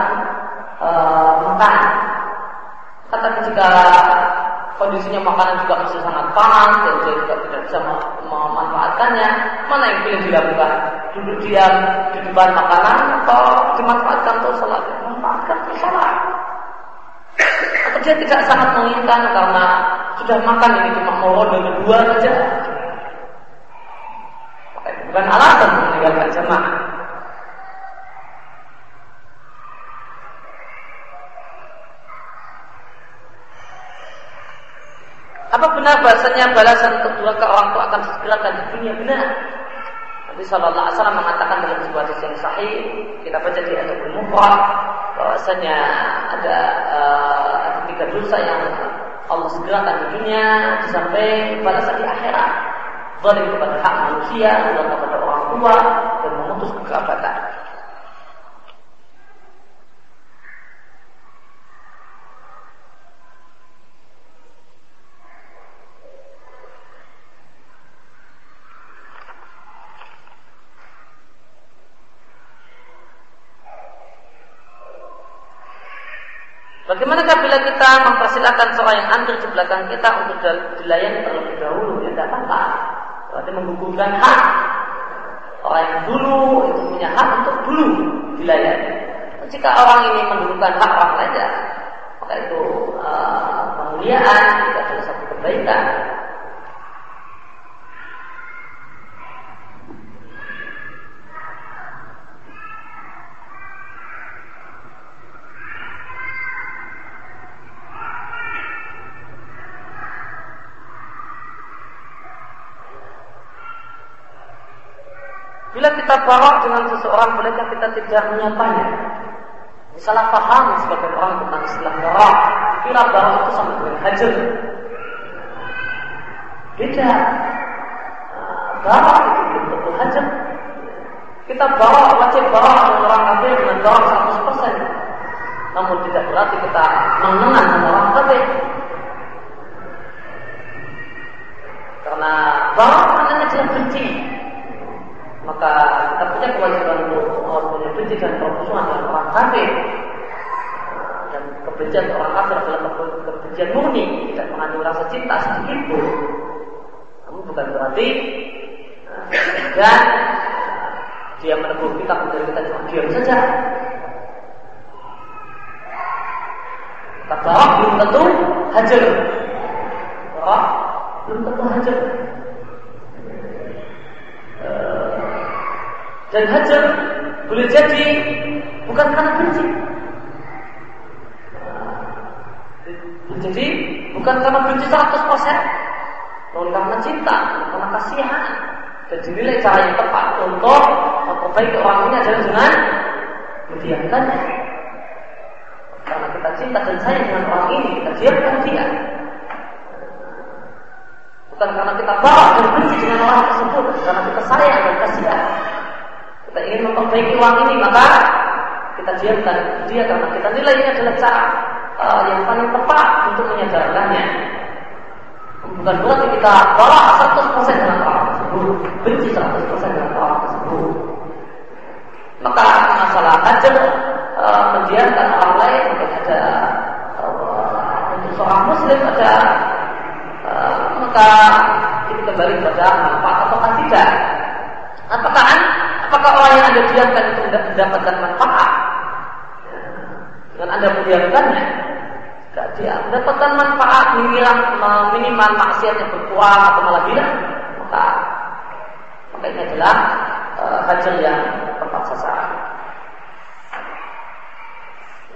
uh, makan. Kata jika kondisinya makanan juga masih sangat panas dan dia juga tidak bisa memanfaatkannya, mana yang pilih dilakukan? Duduk diam di depan makanan atau dimanfaatkan untuk sholat? Memanfaatkan untuk sholat. Atau dia tidak sangat menginginkan karena sudah makan ini cuma mau ronde kedua saja. Bukan alasan meninggalkan jemaah. Apa benar bahasanya balasan untuk dua ke orang tua akan disegerakan di dunia? Benar. Nabi Shallallahu Alaihi Wasallam mengatakan dalam sebuah hadis yang sahih, kita baca di ayat Mufrad bahwasanya ada uh, tiga dosa yang Allah segerakan di dunia sampai balasan di akhirat. Zalim kepada hak manusia, dan kepada orang tua, dan memutus kekerabatan. Bagaimana bila kita mempersilahkan seorang yang antri di belakang kita untuk dilayani terlebih dahulu? Ya tidak apa-apa. Berarti menggugurkan hak. Orang yang dulu itu punya hak untuk dulu dilayani. Jika orang ini mendulukan hak orang lain, ya, maka itu uh, kemuliaan, itu adalah satu kebaikan. Kita bawa dengan seseorang, bolehkah kita tidak menyapanya? Salah paham sebagai orang tentang istilah barak. Kira barak itu sama dengan hajar. Beda. Barak itu betul hajar. Kita bawa wajib bawa dengan orang kafir dengan barak 100%. Namun tidak berarti kita mengenang dengan orang kafir. Karena barak jelas benci maka kita punya kewajiban untuk benci dan permusuhan dengan orang kafir dan kebencian orang kafir adalah kebencian murni tidak mengandung rasa cinta sedikit pun namun bukan berarti dan dia menegur kita kemudian kita cuma diam saja kata belum tentu hajar belum tentu hajar Dan hajar jadi bukan karena benci. Jadi bukan karena benci 100%, namun karena cinta, karena kasihan. Dan dinilai cara yang tepat untuk memperbaiki orang ini adalah dengan mendiamkannya. Karena kita cinta dan sayang dengan orang ini, kita diamkan dia. Bukan karena kita bawa dan benci dengan orang tersebut, karena kita sayang dan kasihan ingin memperbaiki uang ini maka kita diamkan dia karena kita nilai ini adalah cara uh, yang paling tepat untuk menyadarkannya. Bukan berarti kita bawa 100% dengan orang tersebut, benci 100% dengan orang tersebut. Maka masalah ajar uh, mendiamkan orang lain mungkin ada uh, untuk seorang muslim ada uh, maka ini kembali kepada manfaat atau tidak. Apakah Apakah orang yang Anda diamkan itu mendapatkan manfaat? Dengan Anda mendiamkannya, tidak dia mendapatkan manfaat minimal, minimal maksiatnya berkurang atau malah hilang, maka maka ini adalah uh, hajar yang tepat sasaran.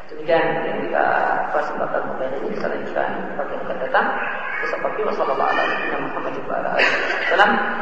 Demikian yang kita bahas tentang pembelajaran ini kita lanjutkan bagi yang akan datang. Wassalamualaikum warahmatullahi wabarakatuh.